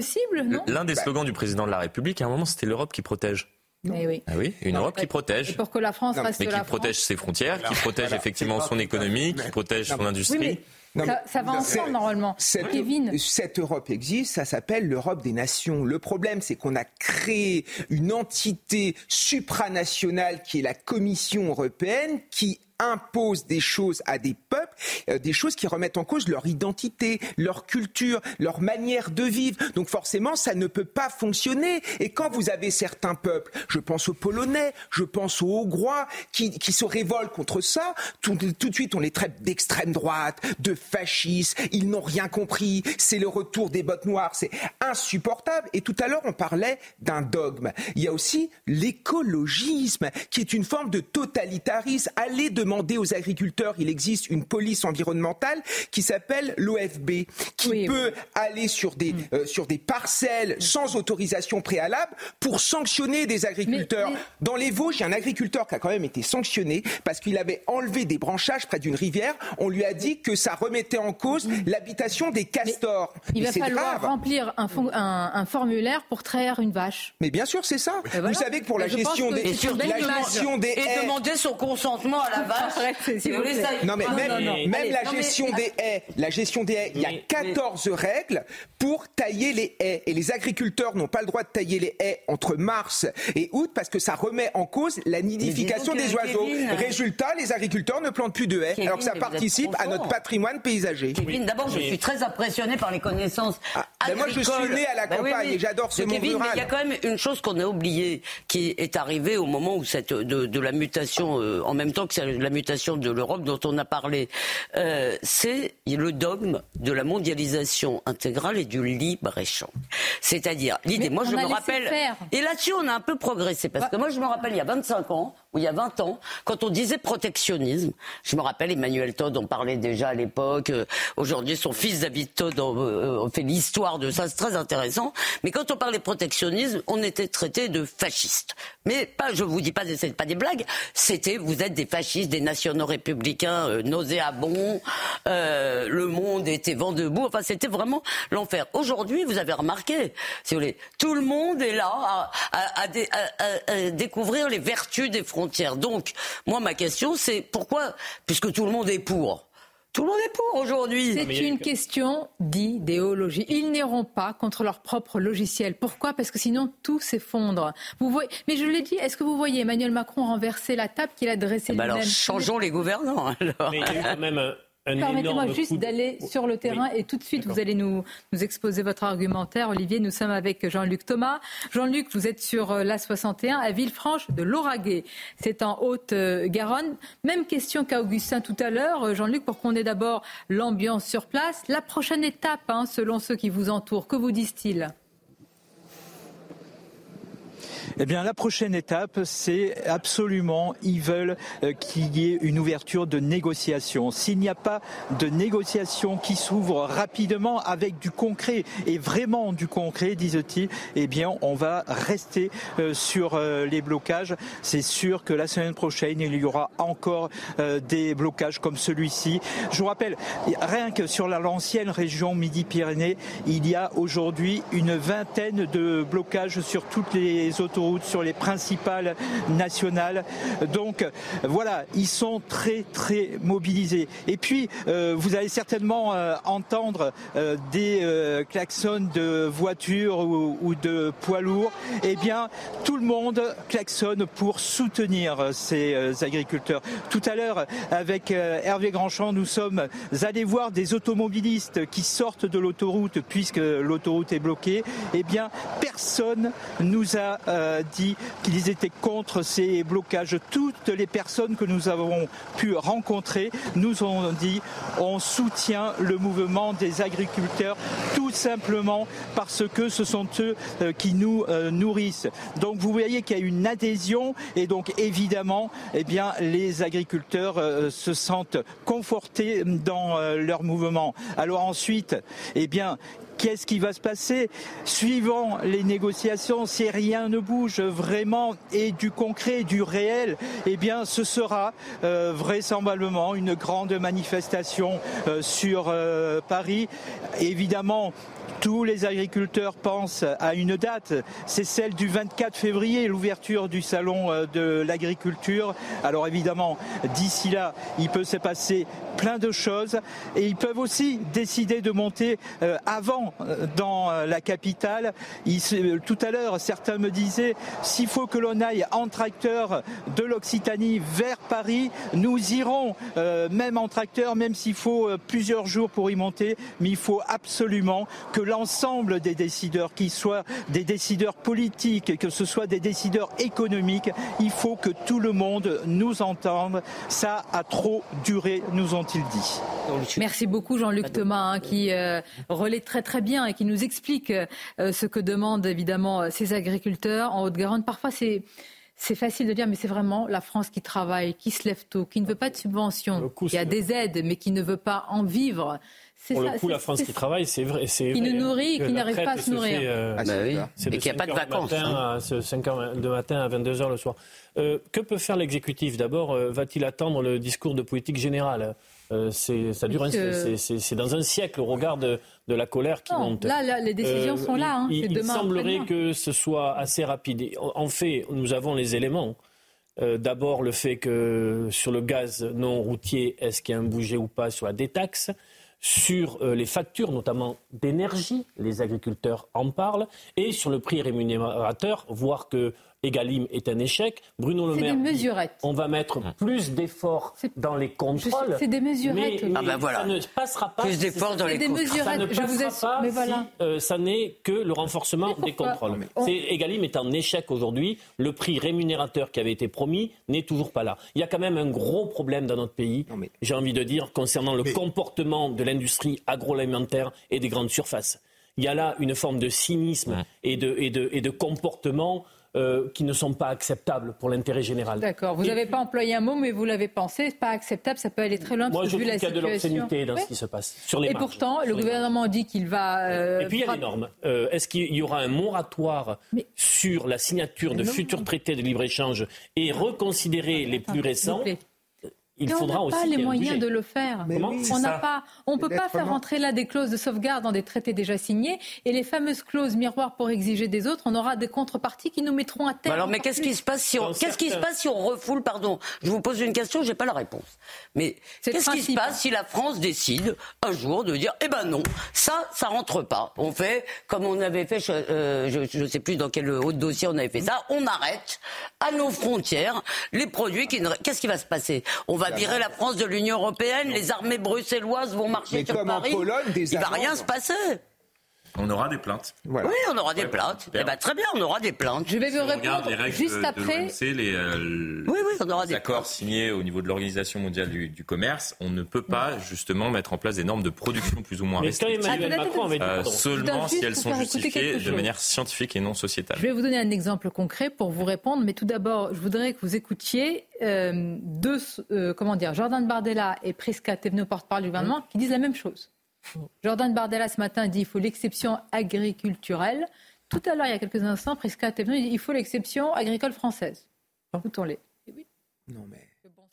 L'un des slogans du président de la République, à un moment, c'était l'Europe qui protège. Eh oui. Ah oui, une Non, Europe qui protège. Et pour que la France reste mais la qui protège France. ses frontières, qui protège Voilà. effectivement son économie, qui protège son Oui, industrie. mais ça, ça va ensemble normalement. Cette, Kevin. cette Europe existe, ça s'appelle l'Europe des nations. Le problème, c'est qu'on a créé une entité supranationale qui est la Commission européenne, qui impose des choses à des peuples, euh, des choses qui remettent en cause leur identité, leur culture, leur manière de vivre. Donc forcément, ça ne peut pas fonctionner. Et quand vous avez certains peuples, je pense aux Polonais, je pense aux Hongrois, qui, qui se révoltent contre ça, tout, tout de suite on les traite d'extrême droite, de fascistes, ils n'ont rien compris, c'est le retour des bottes noires, c'est insupportable. Et tout à l'heure on parlait d'un dogme. Il y a aussi l'écologisme, qui est une forme de totalitarisme. Allez demander aux agriculteurs, il existe une police environnementale qui s'appelle l'OFB, qui peut aller sur des, euh, sur des parcelles sans autorisation préalable pour sanctionner des agriculteurs. Dans les Vosges, il y a un agriculteur qui a quand même été sanctionné parce qu'il avait enlevé des branchages près d'une rivière. On lui a dit que ça remettait en cause l'habitation des castors. Il Mais va falloir grave. remplir un, fon- un- un formulaire pour traire une vache. Mais bien sûr, c'est ça. Voilà. Vous savez que pour la pense gestion que des, la gestion des Et haies- demander son consentement à la vache. Si vous voulez, ça- Non mais Ah, même, non, non. même Allez, la non, mais- gestion des haies, la gestion des haies, il y a 14 règles pour tailler les haies et les agriculteurs n'ont pas le droit de tailler les haies entre mars et août parce que ça remet en cause la nidification des oiseaux. Kevin. Résultat, les agriculteurs ne plantent plus de haies Kevin, alors que ça participe à notre patrimoine paysager. Kevin, d'abord, je suis très impressionné par les connaissances ben moi, je suis né à la Ben oui, campagne oui. et j'adore ce De monde Kevin, rural. Il y a quand même une chose qu'on a oubliée, qui est arrivée au moment où cette de, de la mutation, euh, en même temps que c'est la mutation de l'Europe dont on a parlé, euh, c'est le dogme de la mondialisation intégrale et du libre échange. C'est-à-dire l'idée. Moi, je me rappelle. faire. Et là-dessus, on a un peu progressé parce que moi, je me rappelle il y a 25 ans ou il y a 20 ans, quand on disait protectionnisme, je me rappelle Emmanuel Todd en parlait déjà à l'époque. euh, Aujourd'hui, son fils David Todd euh, fait l'histoire de ça, c'est très intéressant. Mais quand on parlait protectionnisme, on était traité de fascistes. Mais pas, je vous dis pas, c'est pas des blagues. C'était, vous êtes des fascistes, des nationaux républicains euh, nauséabonds. euh, le monde était vent debout. Enfin, c'était vraiment l'enfer. Aujourd'hui, vous avez remarqué, tout le monde est là à- à découvrir les vertus des frontières. Donc, moi, ma question, c'est pourquoi, puisque tout le monde est pour. Tout le monde est pour aujourd'hui. C'est une question d'idéologie. Ils n'iront pas contre leur propre logiciel. Pourquoi? Parce que sinon tout s'effondre. Vous voyez, mais je l'ai dit, est-ce que vous voyez Emmanuel Macron renverser la table qu'il a dressée Eh ben lui-même? alors, changeons les gouvernants. Alors. Mais il y a eu quand même un Permettez-moi juste coup d'aller sur le terrain et tout de suite vous allez nous, nous exposer votre argumentaire. Olivier, nous sommes avec Jean-Luc Thomas. Jean-Luc, vous êtes sur euh, l'A61 à Villefranche de Lauragais. C'est en Haute-Garonne. Même question qu'à Augustin tout à l'heure. Euh, Jean-Luc, pour qu'on ait d'abord l'ambiance sur place. La prochaine étape, hein, selon ceux qui vous entourent, que vous disent-ils? Eh bien, la prochaine étape, c'est absolument, ils veulent euh, qu'il y ait une ouverture de négociation. S'il n'y a pas de négociation qui s'ouvre rapidement avec du concret et vraiment du concret, disent-ils, eh bien, on va rester euh, sur euh, les blocages. C'est sûr que la semaine prochaine, il y aura encore des blocages comme celui-ci. Je vous rappelle, rien que sur la- l'ancienne région Midi-Pyrénées, il y a aujourd'hui une vingtaine de blocages sur toutes les autoroutes, sur les principales nationales. Donc voilà, ils sont très très mobilisés. Et puis, euh, vous allez certainement euh, entendre euh, des klaxons de voitures ou, ou de poids lourds. Eh bien, tout le monde klaxonne pour soutenir ces agriculteurs. Tout à l'heure, avec Hervé Grandchamp, nous sommes allés voir des automobilistes qui sortent de l'autoroute puisque l'autoroute est bloquée. Eh bien, personne nous a euh, dit qu'ils étaient contre ces blocages. Toutes les personnes que nous avons pu rencontrer nous ont dit on soutient le mouvement des agriculteurs tout simplement parce que ce sont eux euh, qui nous euh, nourrissent. Donc vous voyez qu'il y a une adhésion et donc évidemment eh les agriculteurs se sentent confortés dans leur mouvement. Alors ensuite, eh bien, Qu'est-ce qui va se passer Suivant les négociations, si rien ne bouge vraiment et du concret, du réel, eh bien, ce sera euh, vraisemblablement une grande manifestation euh, sur euh, Paris. Évidemment, tous les agriculteurs pensent à une date, c'est celle du 24 février, l'ouverture du salon de l'agriculture. Alors évidemment, d'ici là, il peut se passer plein de choses et ils peuvent aussi décider de monter avant euh, dans la capitale. tout à l'heure, certains me disaient s'il faut que l'on aille en tracteur de l'Occitanie vers Paris, nous irons même en tracteur, même s'il faut plusieurs jours pour y monter, mais il faut absolument que l'ensemble des décideurs, qu'ils soient des décideurs politiques, que ce soit des décideurs économiques, il faut que tout le monde nous entende. Ça a trop duré, nous ont-ils dit. Merci beaucoup Jean-Luc Thomas hein, qui euh, relaie très très bien et qui nous explique euh, ce que demandent évidemment ces agriculteurs en Haute-Garonne. Parfois c'est c'est facile de dire, mais c'est vraiment la France qui travaille, qui se lève tôt, qui ne veut pas de subventions, qui a des aides, mais qui ne veut pas en vivre. Pour le coup, la France qui travaille, c'est vrai. Qui nous nourrit, qui n'arrive pas à se nourrir. Euh, ah, bah Et qui a pas de vacances. Matin, 5 hein. h de matin à 22h le soir. Euh, que peut faire l'exécutif? D'abord, euh, va-t-il attendre le discours de politique générale? Ça dure c'est dans un siècle au regard de, la colère qui monte. Là, les décisions sont là. Hein. il, il semblerait que ce soit assez rapide. En fait, nous avons les éléments. D'abord, le fait que sur le gaz non routier, est-ce qu'il y a un bouger ou pas sur la détaxe? Sur euh, les factures, notamment d'énergie, les agriculteurs en parlent, et sur le prix rémunérateur, voire que Egalim est un échec. Bruno Le Maire, on va mettre plus d'efforts dans les contrôles. C'est des mesurettes. Mais, ah ben ça ne passera pas. Plus d'efforts dans les contrôles. Ça ne passera pas mais voilà. si euh, ça n'est que le renforcement des contrôles. Egalim est en échec aujourd'hui. Le prix rémunérateur qui avait été promis n'est toujours pas là. Il y a quand même un gros problème dans notre pays, j'ai envie de dire, concernant le comportement de l'industrie agroalimentaire et des grandes surfaces. Il y a là une forme de cynisme et, de, et, de, et de comportement euh, qui ne sont pas acceptables pour l'intérêt général. D'accord. Vous n'avez pas employé un mot, mais vous l'avez pensé. Pas acceptable, ça peut aller très loin. Moi, je trouve qu'il y a de l'obscénité dans ce qui se passe sur les Et pourtant, le gouvernement dit qu'il va. Euh, Et puis il y a les normes. Euh, est-ce qu'il y aura un moratoire sur la signature de futurs traités de libre échange et reconsidérer les plus récents il faudra on n'a pas les moyens de le faire. on n'a pas, on peut pas faire rentrer là des clauses de sauvegarde dans des traités déjà signés et les fameuses clauses miroirs pour exiger des autres. On aura des contreparties qui nous mettront à terre. alors, mais qu'est-ce qui se passe si on, qu'est-ce qui se passe si on refoule, pardon, je vous pose une question, j'ai pas la réponse. Mais qu'est-ce qui se passe si la France décide un jour de dire, eh ben non, ça, ça rentre pas. On fait comme on avait fait, euh, je, ne sais plus dans quel autre dossier on avait fait ça. On arrête à nos frontières les produits qui, qu'est-ce qui va se passer? On va virer la France de l'Union européenne, les armées bruxelloises vont marcher sur Paris. Il ne va rien se passer. On aura des plaintes. Oui, on aura des plaintes. Eh ben, très bien, on aura des plaintes. Je vais vous répondre juste après. les, euh, oui, oui, on aura des accords signés au niveau de l'Organisation mondiale du, commerce, on ne peut pas justement mettre en place des normes de production plus ou moins restrictives, euh, seulement si elles sont justifiées de manière scientifique et non sociétale. Je vais vous donner un exemple concret pour vous répondre, mais tout d'abord, je voudrais que vous écoutiez euh, deux, comment dire, Jordan Bardella et Prisca Thévenot, porte-parole du gouvernement, qui disent la même chose. Jordan Bardella ce matin dit qu'il faut l'exception agriculturelle. Tout à l'heure, il y a quelques instants, Prisca dit il faut l'exception agricole française. Écoutons-les.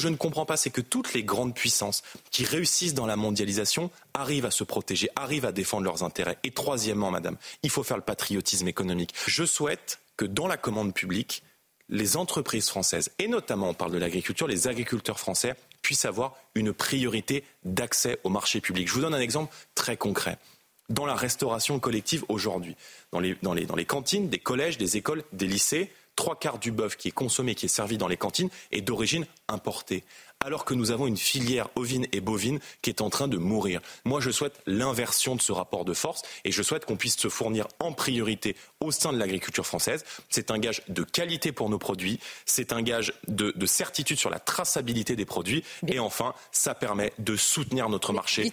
Je ne comprends pas, c'est que toutes les grandes puissances qui réussissent dans la mondialisation arrivent à se protéger, arrivent à défendre leurs intérêts. Et troisièmement, madame, il faut faire le patriotisme économique. Je souhaite que dans la commande publique, les entreprises françaises, et notamment on parle de l'agriculture, les agriculteurs français puissent avoir une priorité d'accès au marché public. Je vous donne un exemple très concret. Dans la restauration collective aujourd'hui, dans les, dans, les, dans les cantines des collèges, des écoles, des lycées, trois quarts du bœuf qui est consommé, qui est servi dans les cantines, est d'origine importée. Alors que nous avons une filière ovine et bovine qui est en train de mourir. Moi, je souhaite l'inversion de ce rapport de force et je souhaite qu'on puisse se fournir en priorité au sein de l'agriculture française. C'est un gage de qualité pour nos produits, c'est un gage de, de, certitude sur la traçabilité des produits et enfin, ça permet de soutenir notre marché.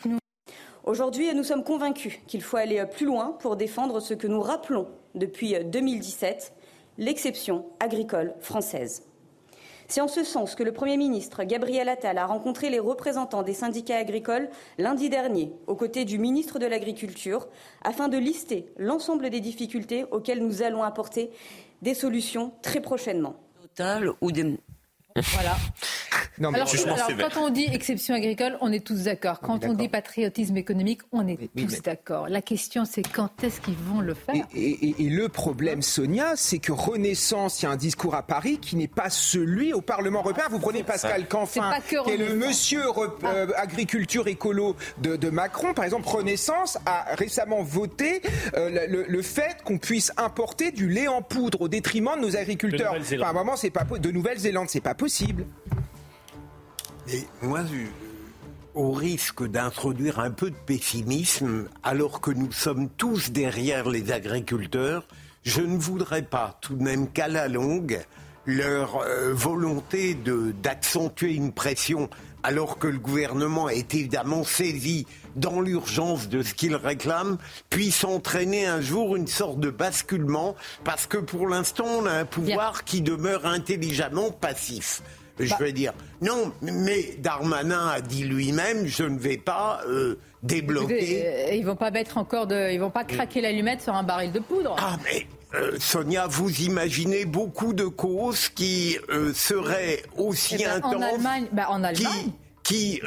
Aujourd'hui, nous sommes convaincus qu'il faut aller plus loin pour défendre ce que nous rappelons depuis 2017, l'exception agricole française. C'est en ce sens que le Premier ministre Gabriel Attal a rencontré les représentants des syndicats agricoles lundi dernier, aux côtés du ministre de l'Agriculture, afin de lister l'ensemble des difficultés auxquelles nous allons apporter des solutions très prochainement. Total ou des... Voilà. Non, alors, quand on dit exception agricole, on est tous d'accord. Quand on dit patriotisme économique, on est tous d'accord. La question, c'est quand est-ce qu'ils vont le faire et, le problème, Sonia, c'est que Renaissance, il y a un discours à Paris qui n'est pas celui au Parlement européen. Vous prenez Pascal Canfin, qui est le monsieur euh, agriculture écolo de, Macron. Par exemple, Renaissance a récemment voté euh, le, fait qu'on puisse importer du lait en poudre au détriment de nos agriculteurs. De moment, c'est pas de Nouvelle-Zélande, c'est pas possible. Et moi, au risque d'introduire un peu de pessimisme, alors que nous sommes tous derrière les agriculteurs, je ne voudrais pas tout de même qu'à la longue, leur euh, volonté d'accentuer une pression, alors que le gouvernement est évidemment saisi dans l'urgence de ce qu'il réclame, puisse entraîner un jour une sorte de basculement, parce que pour l'instant, on a un pouvoir qui demeure intelligemment passif. Je bah. veux dire, non, mais Darmanin a dit lui-même, je ne vais pas euh, débloquer. Euh, ils vont pas mettre encore de, ils vont pas craquer l'allumette sur un baril de poudre. Ah mais euh, Sonia, vous imaginez beaucoup de causes qui seraient aussi eh ben, intenses. En Allemagne, bah, en Allemagne qui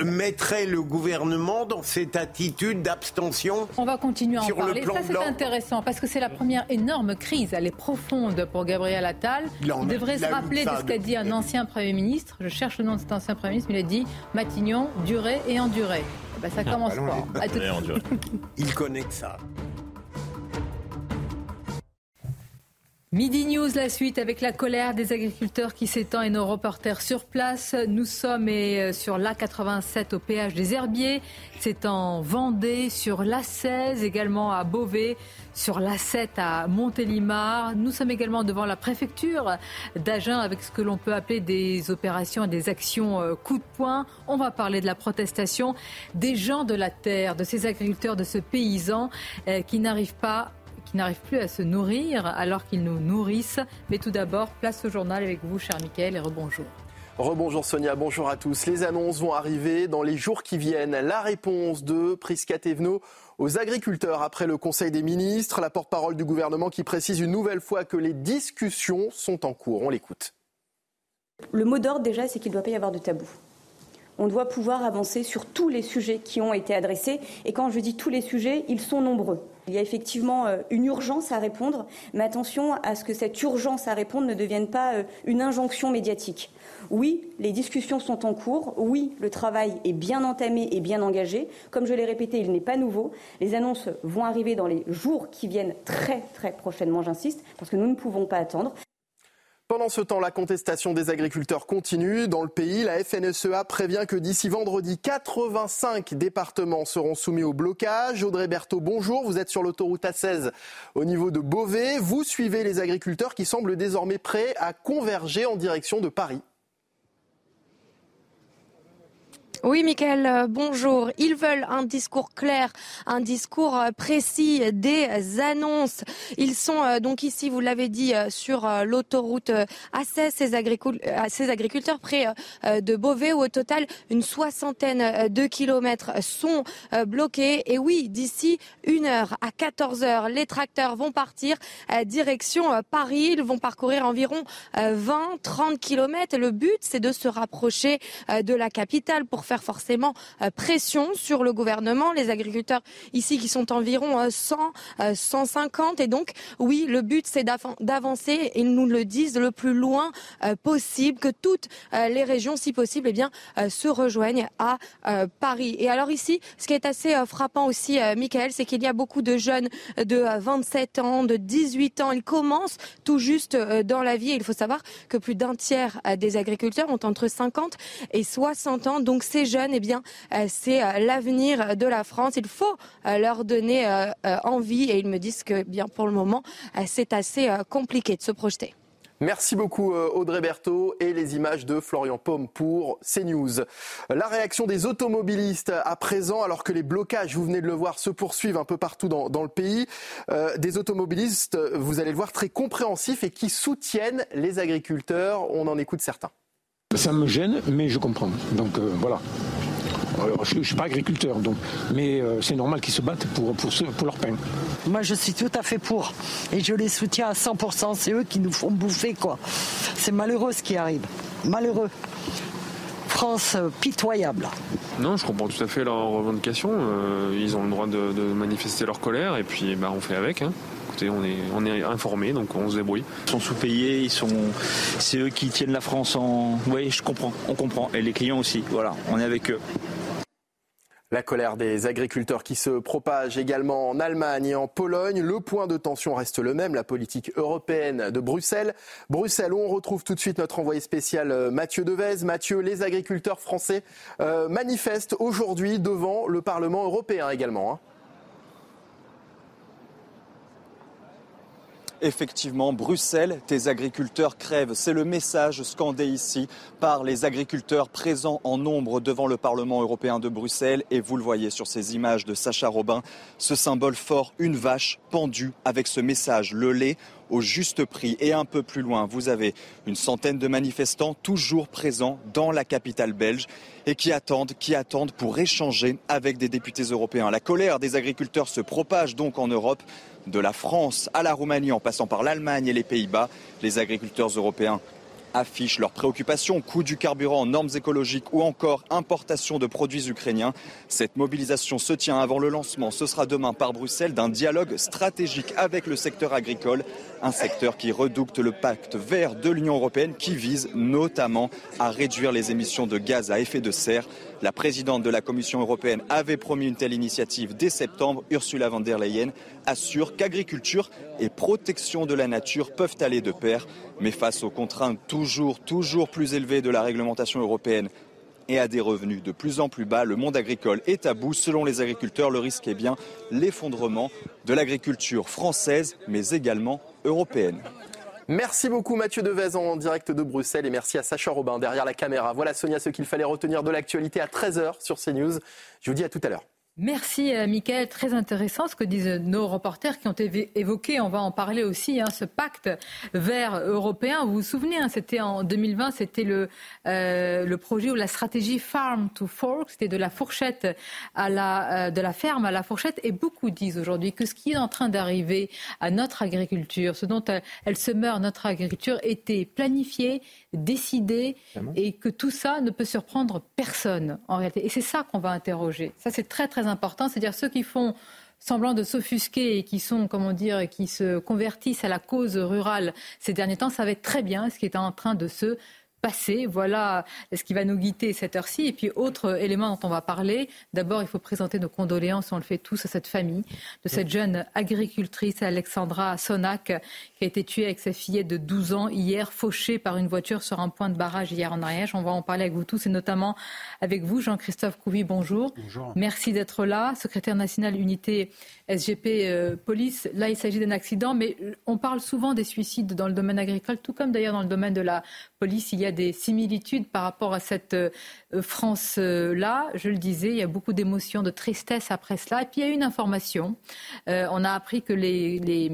mettrait le gouvernement dans cette attitude d'abstention On va continuer à en parler. Ça, c'est intéressant parce que c'est la première énorme crise. Elle est profonde pour Gabriel Attal. Il devrait se rappeler de ce qu'a dit un ancien Premier ministre. Je cherche le nom de cet ancien Premier ministre, mais il a dit Matignon, durer et endurer. Ben, ça ah, commence fort. Il connaît que ça. Midi News, la suite avec la colère des agriculteurs qui s'étend et nos reporters sur place. Nous sommes euh, sur l'A87 au péage des Herbiers. C'est en Vendée, sur l'A16 également à Beauvais, sur l'A7 à Montélimar. Nous sommes également devant la préfecture d'Agen avec ce que l'on peut appeler des opérations et des actions euh, coup de poing. On va parler de la protestation des gens de la terre, de ces agriculteurs, de ce paysan euh, qui n'arrivent pas n'arrivent plus à se nourrir alors qu'ils nous nourrissent. Mais tout d'abord, place au journal avec vous, cher Mickaël, et rebonjour. Rebonjour Sonia, bonjour à tous. Les annonces vont arriver dans les jours qui viennent. La réponse de Prisca Thévenot aux agriculteurs après le Conseil des ministres, la porte-parole du gouvernement qui précise une nouvelle fois que les discussions sont en cours. On l'écoute. Le mot d'ordre déjà, c'est qu'il ne doit pas y avoir de tabou. On doit pouvoir avancer sur tous les sujets qui ont été adressés. Et quand je dis tous les sujets, ils sont nombreux. Il y a effectivement euh, une urgence à répondre, mais attention à ce que cette urgence à répondre ne devienne pas euh, une injonction médiatique. Oui, les discussions sont en cours. Oui, le travail est bien entamé et bien engagé. Comme je l'ai répété, il n'est pas nouveau. Les annonces vont arriver dans les jours qui viennent très très prochainement, j'insiste, parce que nous ne pouvons pas attendre. Pendant ce temps, la contestation des agriculteurs continue. Dans le pays, la FNSEA prévient que d'ici vendredi, 85 départements seront soumis au blocage. Audrey Berthaud, bonjour. Vous êtes sur l'autoroute A16 au niveau de Beauvais. Vous suivez les agriculteurs qui semblent désormais prêts à converger en direction de Paris. Oui, Michael, euh, bonjour. Ils veulent un discours clair, un discours euh, précis, des annonces. Ils sont euh, donc ici, vous l'avez dit, sur l'autoroute A16, ces, agriculteurs près de Beauvais, où au total, une soixantaine de kilomètres sont bloqués. Et oui, d'ici une heure à 14 heures, les tracteurs vont partir direction Paris. Ils vont parcourir environ 20-30 kilomètres. Le but, c'est de se rapprocher de la capitale pour faire forcément pression sur le gouvernement. Les agriculteurs ici qui sont environ 100, 150 et donc oui, le but c'est d'avancer, ils nous le disent, le plus loin possible, que toutes les régions, si possible, eh bien, se rejoignent à Paris. Et alors ici, ce qui est assez frappant aussi, Michael, c'est qu'il y a beaucoup de jeunes de 27 ans, de 18 ans. Ils commencent tout juste dans la vie. Il faut savoir que plus d'un tiers des agriculteurs ont entre 50 et 60 ans. Donc ces jeunes, eh bien, c'est l'avenir de la France. Il faut leur donner envie et ils me disent que, bien, pour le moment, c'est assez compliqué de se projeter. Merci beaucoup euh, Audrey Berthaud et les images de Florian Paume pour CNews. La réaction des automobilistes à présent, alors que les blocages, vous venez de le voir, se poursuivent un peu partout dans, le pays. Euh, des automobilistes, vous allez le voir, très compréhensifs et qui soutiennent les agriculteurs. On en écoute certains. Ça me gêne, mais je comprends. Donc euh, voilà je ne suis pas agriculteur, donc, mais euh, c'est normal qu'ils se battent pour, pour, pour leur pain. Moi, je suis tout à fait pour. Et je les soutiens à 100%. C'est eux qui nous font bouffer, quoi. C'est malheureux ce qui arrive. Malheureux. France euh, pitoyable. Non, je comprends tout à fait leurs revendications. Euh, ils ont le droit de, manifester leur colère et puis bah, on fait avec. Hein. Écoutez, on est, on est informés, donc on se débrouille. Ils sont sous-payés, ils sont, c'est eux qui tiennent la France en. Oui, je comprends, on comprend. Et les clients aussi. Voilà, on est avec eux. La colère des agriculteurs qui se propage également en Allemagne et en Pologne. Le point de tension reste le même, la politique européenne de Bruxelles. Bruxelles, où on retrouve tout de suite notre envoyé spécial euh, Mathieu Devez. Mathieu, les agriculteurs français euh, manifestent aujourd'hui devant le Parlement européen également. Effectivement, Bruxelles, tes agriculteurs crèvent. C'est le message scandé ici par les agriculteurs présents en nombre devant le Parlement européen de Bruxelles. Et vous le voyez sur ces images de Sacha Robin, ce symbole fort, une vache pendue avec ce message, le lait au juste prix. Et un peu plus loin, vous avez une centaine de manifestants toujours présents dans la capitale belge et qui attendent, qui attendent pour échanger avec des députés européens. La colère des agriculteurs se propage donc en Europe de la France à la Roumanie en passant par l'Allemagne et les Pays-Bas. Les agriculteurs européens affichent leurs préoccupations, coût du carburant, normes écologiques ou encore importation de produits ukrainiens. Cette mobilisation se tient avant le lancement, ce sera demain par Bruxelles, d'un dialogue stratégique avec le secteur agricole, un secteur qui redoute le pacte vert de l'Union européenne qui vise notamment à réduire les émissions de gaz à effet de serre. La présidente de la Commission européenne avait promis une telle initiative dès septembre. Ursula von der Leyen assure qu'agriculture et protection de la nature peuvent aller de pair. Mais face aux contraintes toujours, toujours plus élevées de la réglementation européenne et à des revenus de plus en plus bas, le monde agricole est à bout. Selon les agriculteurs, le risque est bien l'effondrement de l'agriculture française, mais également européenne. Merci beaucoup Mathieu Devez en direct de Bruxelles et merci à Sacha Robin derrière la caméra. Voilà Sonia ce qu'il fallait retenir de l'actualité à 13h sur CNews. Je vous dis à tout à l'heure. Merci, euh, Michael. Très intéressant ce que disent nos reporters qui ont évoqué, on va en parler aussi, hein, ce pacte vert européen. Vous vous souvenez, hein, c'était en 2020, c'était le, euh, le projet ou la stratégie Farm to Fork, c'était de la fourchette à la, euh, de la ferme à la fourchette. Et beaucoup disent aujourd'hui que ce qui est en train d'arriver à notre agriculture, ce dont elle se meurt, notre agriculture, était planifié, décider et que tout ça ne peut surprendre personne en réalité. Et c'est ça qu'on va interroger. Ça, c'est très très important. C'est-à-dire ceux qui font semblant de s'offusquer et qui sont, comment dire, qui se convertissent à la cause rurale ces derniers temps savaient très bien ce qui est en train de se passé. Voilà ce qui va nous guider cette heure-ci. Et puis, autre élément dont on va parler. D'abord, il faut présenter nos condoléances, on le fait tous, à cette famille de cette jeune agricultrice, Alexandra Sonac, qui a été tuée avec sa fillette de 12 ans hier, fauchée par une voiture sur un point de barrage hier en Ariège. On va en parler avec vous tous et notamment avec vous, Jean-Christophe Couvi. Bonjour. Bonjour. Merci d'être là, secrétaire national unité SGP euh, Police. Là, il s'agit d'un accident, mais on parle souvent des suicides dans le domaine agricole, tout comme d'ailleurs dans le domaine de la police. Il y a des similitudes par rapport à cette euh, France-là. Je le disais, il y a beaucoup d'émotions, de tristesse après cela. Et puis il y a une information. Euh, on a appris que les,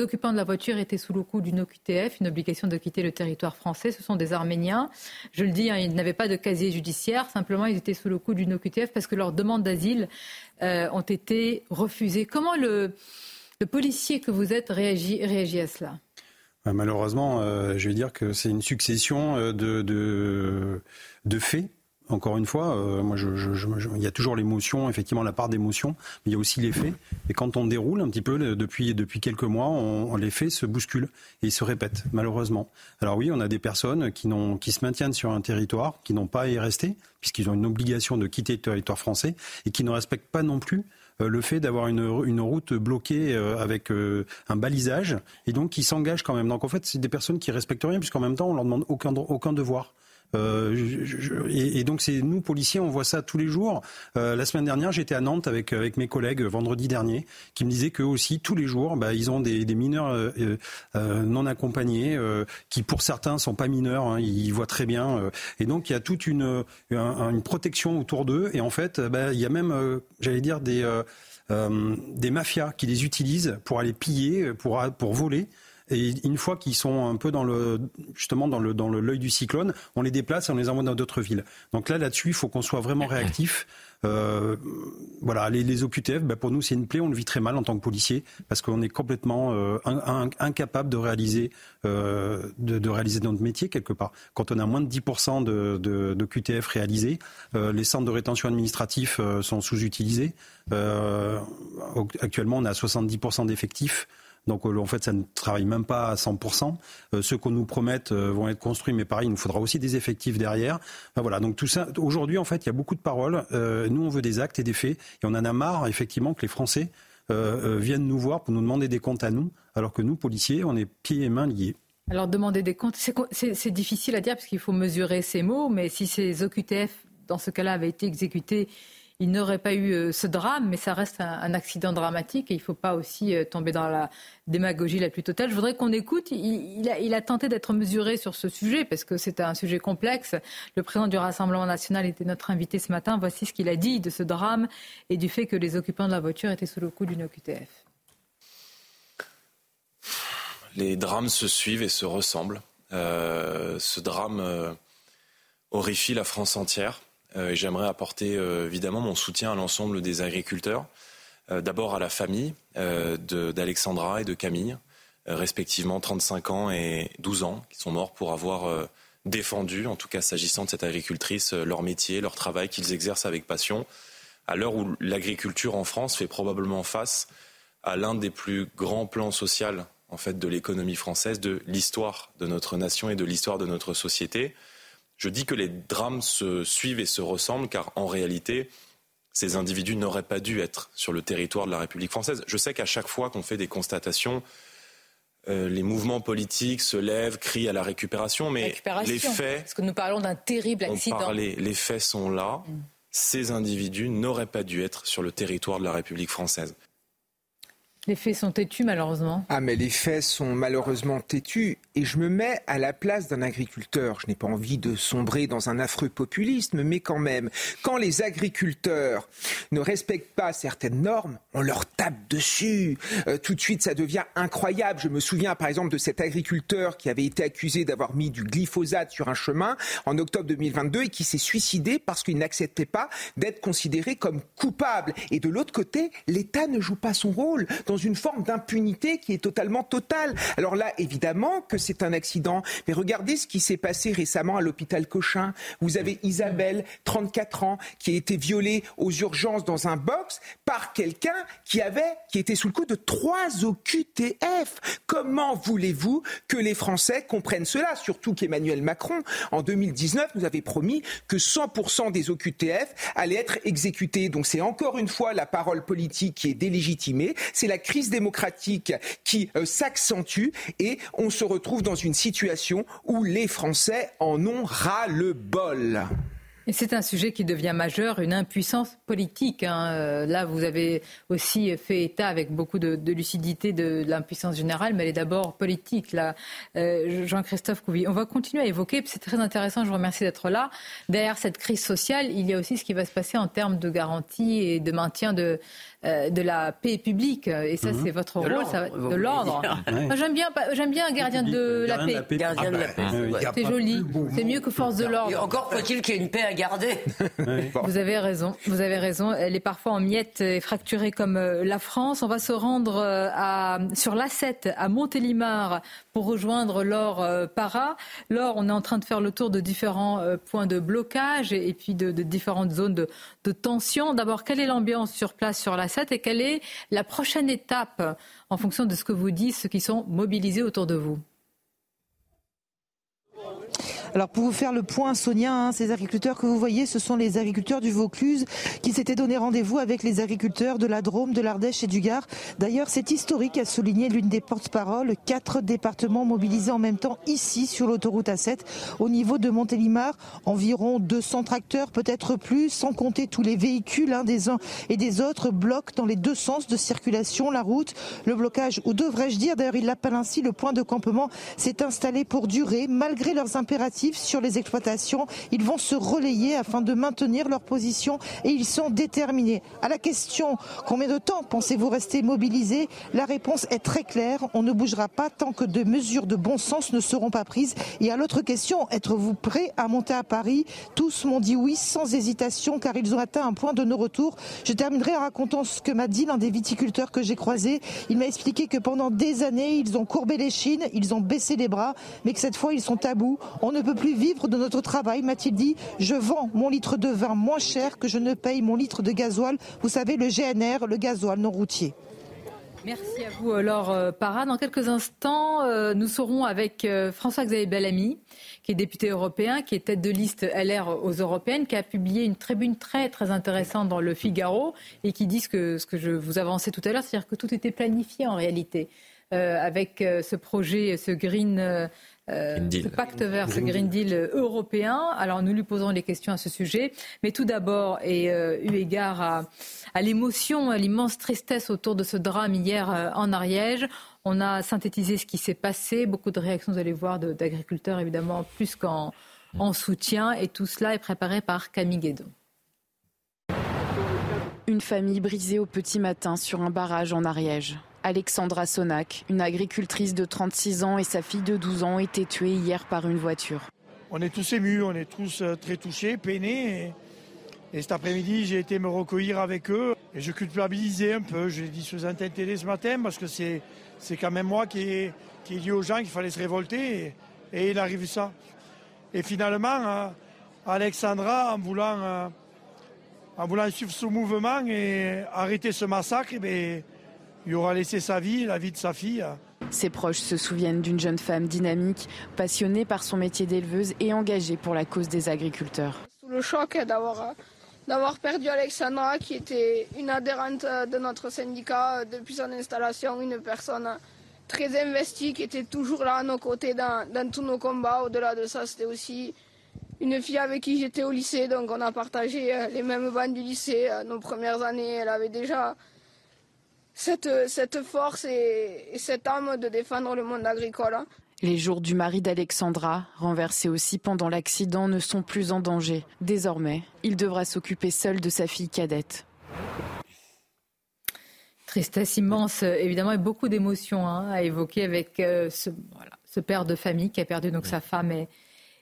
occupants de la voiture étaient sous le coup d'une OQTF, une obligation de quitter le territoire français. Ce sont des Arméniens. Je le dis, hein, ils n'avaient pas de casier judiciaire. Simplement, ils étaient sous le coup d'une OQTF parce que leurs demandes d'asile euh, ont été refusées. Comment le, le policier que vous êtes réagit, réagit à cela? Bah, malheureusement, euh, je vais dire que c'est une succession euh, de, de, faits encore une fois, euh, il y a toujours l'émotion, effectivement, la part d'émotion, mais il y a aussi les faits. Et quand on déroule un petit peu depuis depuis quelques mois, on, les faits se bousculent et se répètent, malheureusement. Alors oui, on a des personnes qui qui se maintiennent sur un territoire, qui n'ont pas à y rester, puisqu'ils ont une obligation de quitter le territoire français et qui ne respectent pas non plus euh, le fait d'avoir une, route bloquée euh, avec un balisage et donc qui s'engagent quand même. Donc en fait, c'est des personnes qui respectent rien puisqu'en même temps, on leur demande aucun, aucun devoir. Euh, et, donc c'est nous policiers, on voit ça tous les jours. Euh, la semaine dernière, j'étais à Nantes avec avec mes collègues vendredi dernier, qui me disaient qu'eux aussi tous les jours, bah, ils ont des, mineurs euh, non accompagnés, qui pour certains sont pas mineurs, hein, ils voient très bien. et donc il y a toute une une protection autour d'eux. Et en fait, bah, il y a même, j'allais dire des des mafias qui les utilisent pour aller piller, pour pour voler. Et une fois qu'ils sont un peu dans justement dans l'œil du cyclone, on les déplace et on les envoie dans d'autres villes. Donc là, là-dessus, il faut qu'on soit vraiment réactif. Euh, voilà, les, les OQTF, ben pour nous, c'est une plaie. On le vit très mal en tant que policier parce qu'on est complètement euh, incapable de réaliser euh, de, réaliser notre métier quelque part. Quand on a moins de 10% de, QTF réalisés, les centres de rétention administratif sont sous-utilisés. actuellement, on a 70% d'effectifs. Donc euh, en fait, ça ne travaille même pas à 100%. Euh, ceux qu'on nous promette euh, vont être construits, mais pareil, il nous faudra aussi des effectifs derrière. voilà, donc tout ça, aujourd'hui, en fait, il y a beaucoup de paroles. nous, on veut des actes et des faits. Et on en a marre, effectivement, que les Français viennent nous voir pour nous demander des comptes à nous, alors que nous, policiers, on est pieds et mains liés. Alors demander des comptes, c'est difficile à dire parce qu'il faut mesurer ces mots, mais si ces OQTF, dans ce cas-là, avaient été exécutés il n'aurait pas eu euh, ce drame, mais ça reste un, accident dramatique et il ne faut pas aussi euh, tomber dans la démagogie la plus totale. Je voudrais qu'on écoute. Il, a, tenté d'être mesuré sur ce sujet parce que c'est un sujet complexe. Le président du Rassemblement national était notre invité ce matin. Voici ce qu'il a dit de ce drame et du fait que les occupants de la voiture étaient sous le coup d'une OQTF. Les drames se suivent et se ressemblent. Euh, ce drame horrifie la France entière. Euh, j'aimerais apporter euh, évidemment mon soutien à l'ensemble des agriculteurs. Euh, d'abord à la famille d'Alexandra et de Camille, respectivement 35 ans et 12 ans, qui sont morts pour avoir défendu, en tout cas s'agissant de cette agricultrice, leur métier, leur travail qu'ils exercent avec passion, à l'heure où l'agriculture en France fait probablement face à l'un des plus grands plans sociaux en fait de l'économie française, de l'histoire de notre nation et de l'histoire de notre société. Je dis que les drames se suivent et se ressemblent car en réalité, ces individus n'auraient pas dû être sur le territoire de la République française. Je sais qu'à chaque fois qu'on fait des constatations, euh, les mouvements politiques se lèvent, crient à la récupération, mais les faits. Parce que nous parlons d'un terrible accident. les faits sont là. Mm. Ces individus n'auraient pas dû être sur le territoire de la République française. Les faits sont têtus, malheureusement. Ah, mais les faits sont malheureusement têtus. Et je me mets à la place d'un agriculteur. Je n'ai pas envie de sombrer dans un affreux populisme, mais quand même, quand les agriculteurs ne respectent pas certaines normes, on leur tape dessus. Euh, tout de suite, ça devient incroyable. Je me souviens, par exemple, de cet agriculteur qui avait été accusé d'avoir mis du glyphosate sur un chemin en octobre 2022 et qui s'est suicidé parce qu'il n'acceptait pas d'être considéré comme coupable. Et de l'autre côté, l'État ne joue pas son rôle dans une forme d'impunité qui est totalement totale. Alors là, évidemment que c'est un accident, mais regardez ce qui s'est passé récemment à l'hôpital Cochin. Vous avez Isabelle, 34 ans, qui a été violée aux urgences dans un box par quelqu'un qui avait, qui était sous le coup de trois OQTF. Comment voulez-vous que les Français comprennent cela? Surtout qu'Emmanuel Macron, en 2019, nous avait promis que 100% des OQTF allaient être exécutés. Donc c'est encore une fois la parole politique qui est délégitimée. C'est la crise démocratique qui euh, s'accentue et on se retrouve dans une situation où les Français en ont ras le bol. C'est un sujet qui devient majeur, une impuissance politique. Hein. Euh, là, vous avez aussi fait état avec beaucoup de, lucidité de, l'impuissance générale, mais elle est d'abord politique. Euh, Jean-Christophe Couvi, on va continuer à évoquer. C'est très intéressant. Je vous remercie d'être là. Derrière cette crise sociale, il y a aussi ce qui va se passer en termes de garantie et de maintien de, euh, de la paix publique. Et ça, mhm. c'est votre rôle, de l'ordre. J'aime bien, j'aime bien un gardien de la paix. Gardien de la paix. C'est joli. C'est mieux que force de l'ordre. Encore faut-il qu'il y ait une paix garder. Vous avez raison, vous avez raison. Elle est parfois en miettes et fracturée comme euh, la France. On va se rendre euh, à, sur l'A7 à Montélimar rejoindre Laure euh, Para. Laure, on est en train de faire le tour de différents points de blocage et, puis de, différentes zones de, tension. D'abord, quelle est l'ambiance sur place sur l'A7 et quelle est la prochaine étape en fonction de ce que vous dites ceux qui sont mobilisés autour de vous? Alors pour vous faire le point, Sonia, hein, ces agriculteurs que vous voyez, ce sont les agriculteurs du Vaucluse qui s'étaient donné rendez-vous avec les agriculteurs de la Drôme, de l'Ardèche et du Gard. D'ailleurs, c'est historique, a souligné l'une des porte-paroles. Quatre départements mobilisés en même temps ici sur l'autoroute A7. Au niveau de Montélimar, environ 200 tracteurs, peut-être plus, sans compter tous les véhicules hein, des uns et des autres, bloquent dans les deux sens de circulation la route. Le blocage, ou devrais-je dire, d'ailleurs il l'appelle ainsi, le point de campement s'est installé pour durer malgré leurs impératifs sur les exploitations. Ils vont se relayer afin de maintenir leur position et ils sont déterminés. À la question combien de temps pensez-vous rester mobilisés? La réponse est très claire. On ne bougera pas tant que de mesures de bon sens ne seront pas prises. Et à l'autre question, êtes-vous prêts à monter à Paris? Tous m'ont dit oui sans hésitation car ils ont atteint un point de non-retour. Je terminerai en racontant ce que m'a dit l'un des viticulteurs que j'ai croisé. Il m'a expliqué que pendant des années, ils ont courbé les chines, ils ont baissé les bras, mais que cette fois, ils sont tabous. On ne plus vivre de notre travail, m'a-t-il dit. Je vends mon litre de vin moins cher que je ne paye mon litre de gasoil. Vous savez, le GNR, le gasoil non routier. Merci à vous, Laure euh, Parra. Dans quelques instants, euh, nous serons avec euh, François-Xavier Bellamy, qui est député européen, qui est tête de liste LR aux européennes, qui a publié une tribune très très intéressante dans le Figaro et qui dit ce que, ce que je vous avançais tout à l'heure, c'est-à-dire que tout était planifié en réalité. avec ce projet, ce Green euh, ce pacte vert, ce Green Deal européen. Alors nous lui posons les questions à ce sujet. Mais tout d'abord, et euh, eu égard à, à l'émotion, à l'immense tristesse autour de ce drame hier euh, en Ariège, on a synthétisé ce qui s'est passé. Beaucoup de réactions, vous allez voir, d'agriculteurs évidemment, plus qu'en en soutien. Et tout cela est préparé par Camille Guédon. Une famille brisée au petit matin sur un barrage en Ariège. Alexandra Sonac, une agricultrice de 36 ans et sa fille de 12 ans été tuées hier par une voiture. On est tous émus, on est tous euh, très touchés, peinés. Et, cet après-midi, j'ai été me recueillir avec eux. Et je culpabilisais un peu. Je l'ai dit sur un télé ce matin parce que c'est, c'est quand même moi qui ai, qui dit aux gens qu'il fallait se révolter. Et, il arrive ça. Et finalement, euh, Alexandra, en voulant, euh, en voulant suivre ce mouvement et arrêter ce massacre, eh ben, il aura laissé sa vie, la vie de sa fille. Ses proches se souviennent d'une jeune femme dynamique, passionnée par son métier d'éleveuse et engagée pour la cause des agriculteurs. Sous le choc d'avoir d'avoir perdu Alexandra, qui était une adhérente de notre syndicat depuis son installation, une personne très investie, qui était toujours là à nos côtés dans, dans tous nos combats. Au-delà de ça, c'était aussi une fille avec qui j'étais au lycée, donc on a partagé les mêmes bancs du lycée. Nos premières années, elle avait déjà cette, force et, cette âme de défendre le monde agricole. Hein. Les jours du mari d'Alexandra, renversé aussi pendant l'accident, ne sont plus en danger. Désormais, il devra s'occuper seul de sa fille cadette. Tristesse immense, évidemment, et beaucoup d'émotions hein, à évoquer avec euh, ce, ce, père de famille qui a perdu donc sa femme et,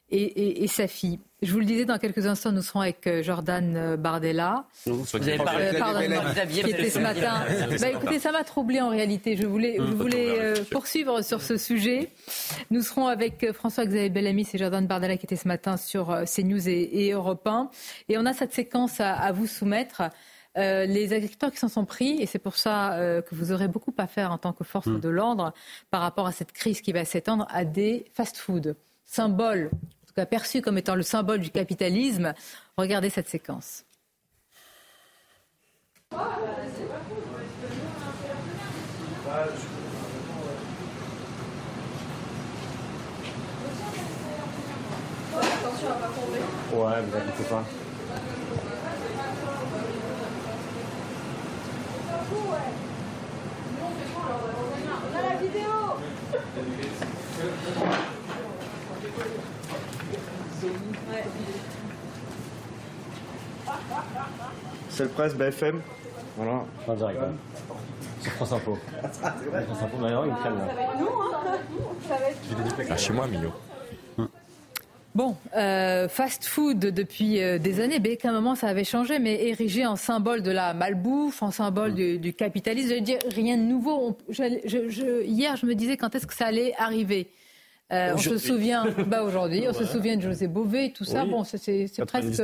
et, sa fille. Je vous le disais, dans quelques instants, nous serons avec euh, Jordan euh, Bardella. vous avez parlé euh, pardon, qui était ce matin. Bah, écoutez, ça m'a troublé en réalité. Je voulais, je voulais poursuivre sur ce sujet. Nous serons avec François-Xavier Bellamy et Jordan Bardella qui était ce matin sur CNews et, et Europe 1. Et on a cette séquence à, vous soumettre. les agriculteurs qui s'en sont pris, et c'est pour ça que vous aurez beaucoup à faire en tant que force mm. de l'ordre par rapport à cette crise qui va s'étendre à des fast-foods, symboles perçu comme étant le symbole du capitalisme. Regardez cette séquence. Ouais, vous inquiétez pas. On a la vidéo c'est le presse BFM. Voilà. En direct. Hein. Sur France Info. France Info, d'ailleurs, il me crème là. Ah, chez moi, Milo. Bon, euh, fast-food depuis euh, des années, mais qu'à un moment ça avait changé, mais érigé en symbole de la malbouffe, en symbole du, du capitalisme. Je veux dire, rien de nouveau. On, je, je, je, hier, je me disais quand est-ce que ça allait arriver. Euh, on se souvient, bah aujourd'hui, on se souvient de José Bové, tout ça. Oui. Bon, c'est presque.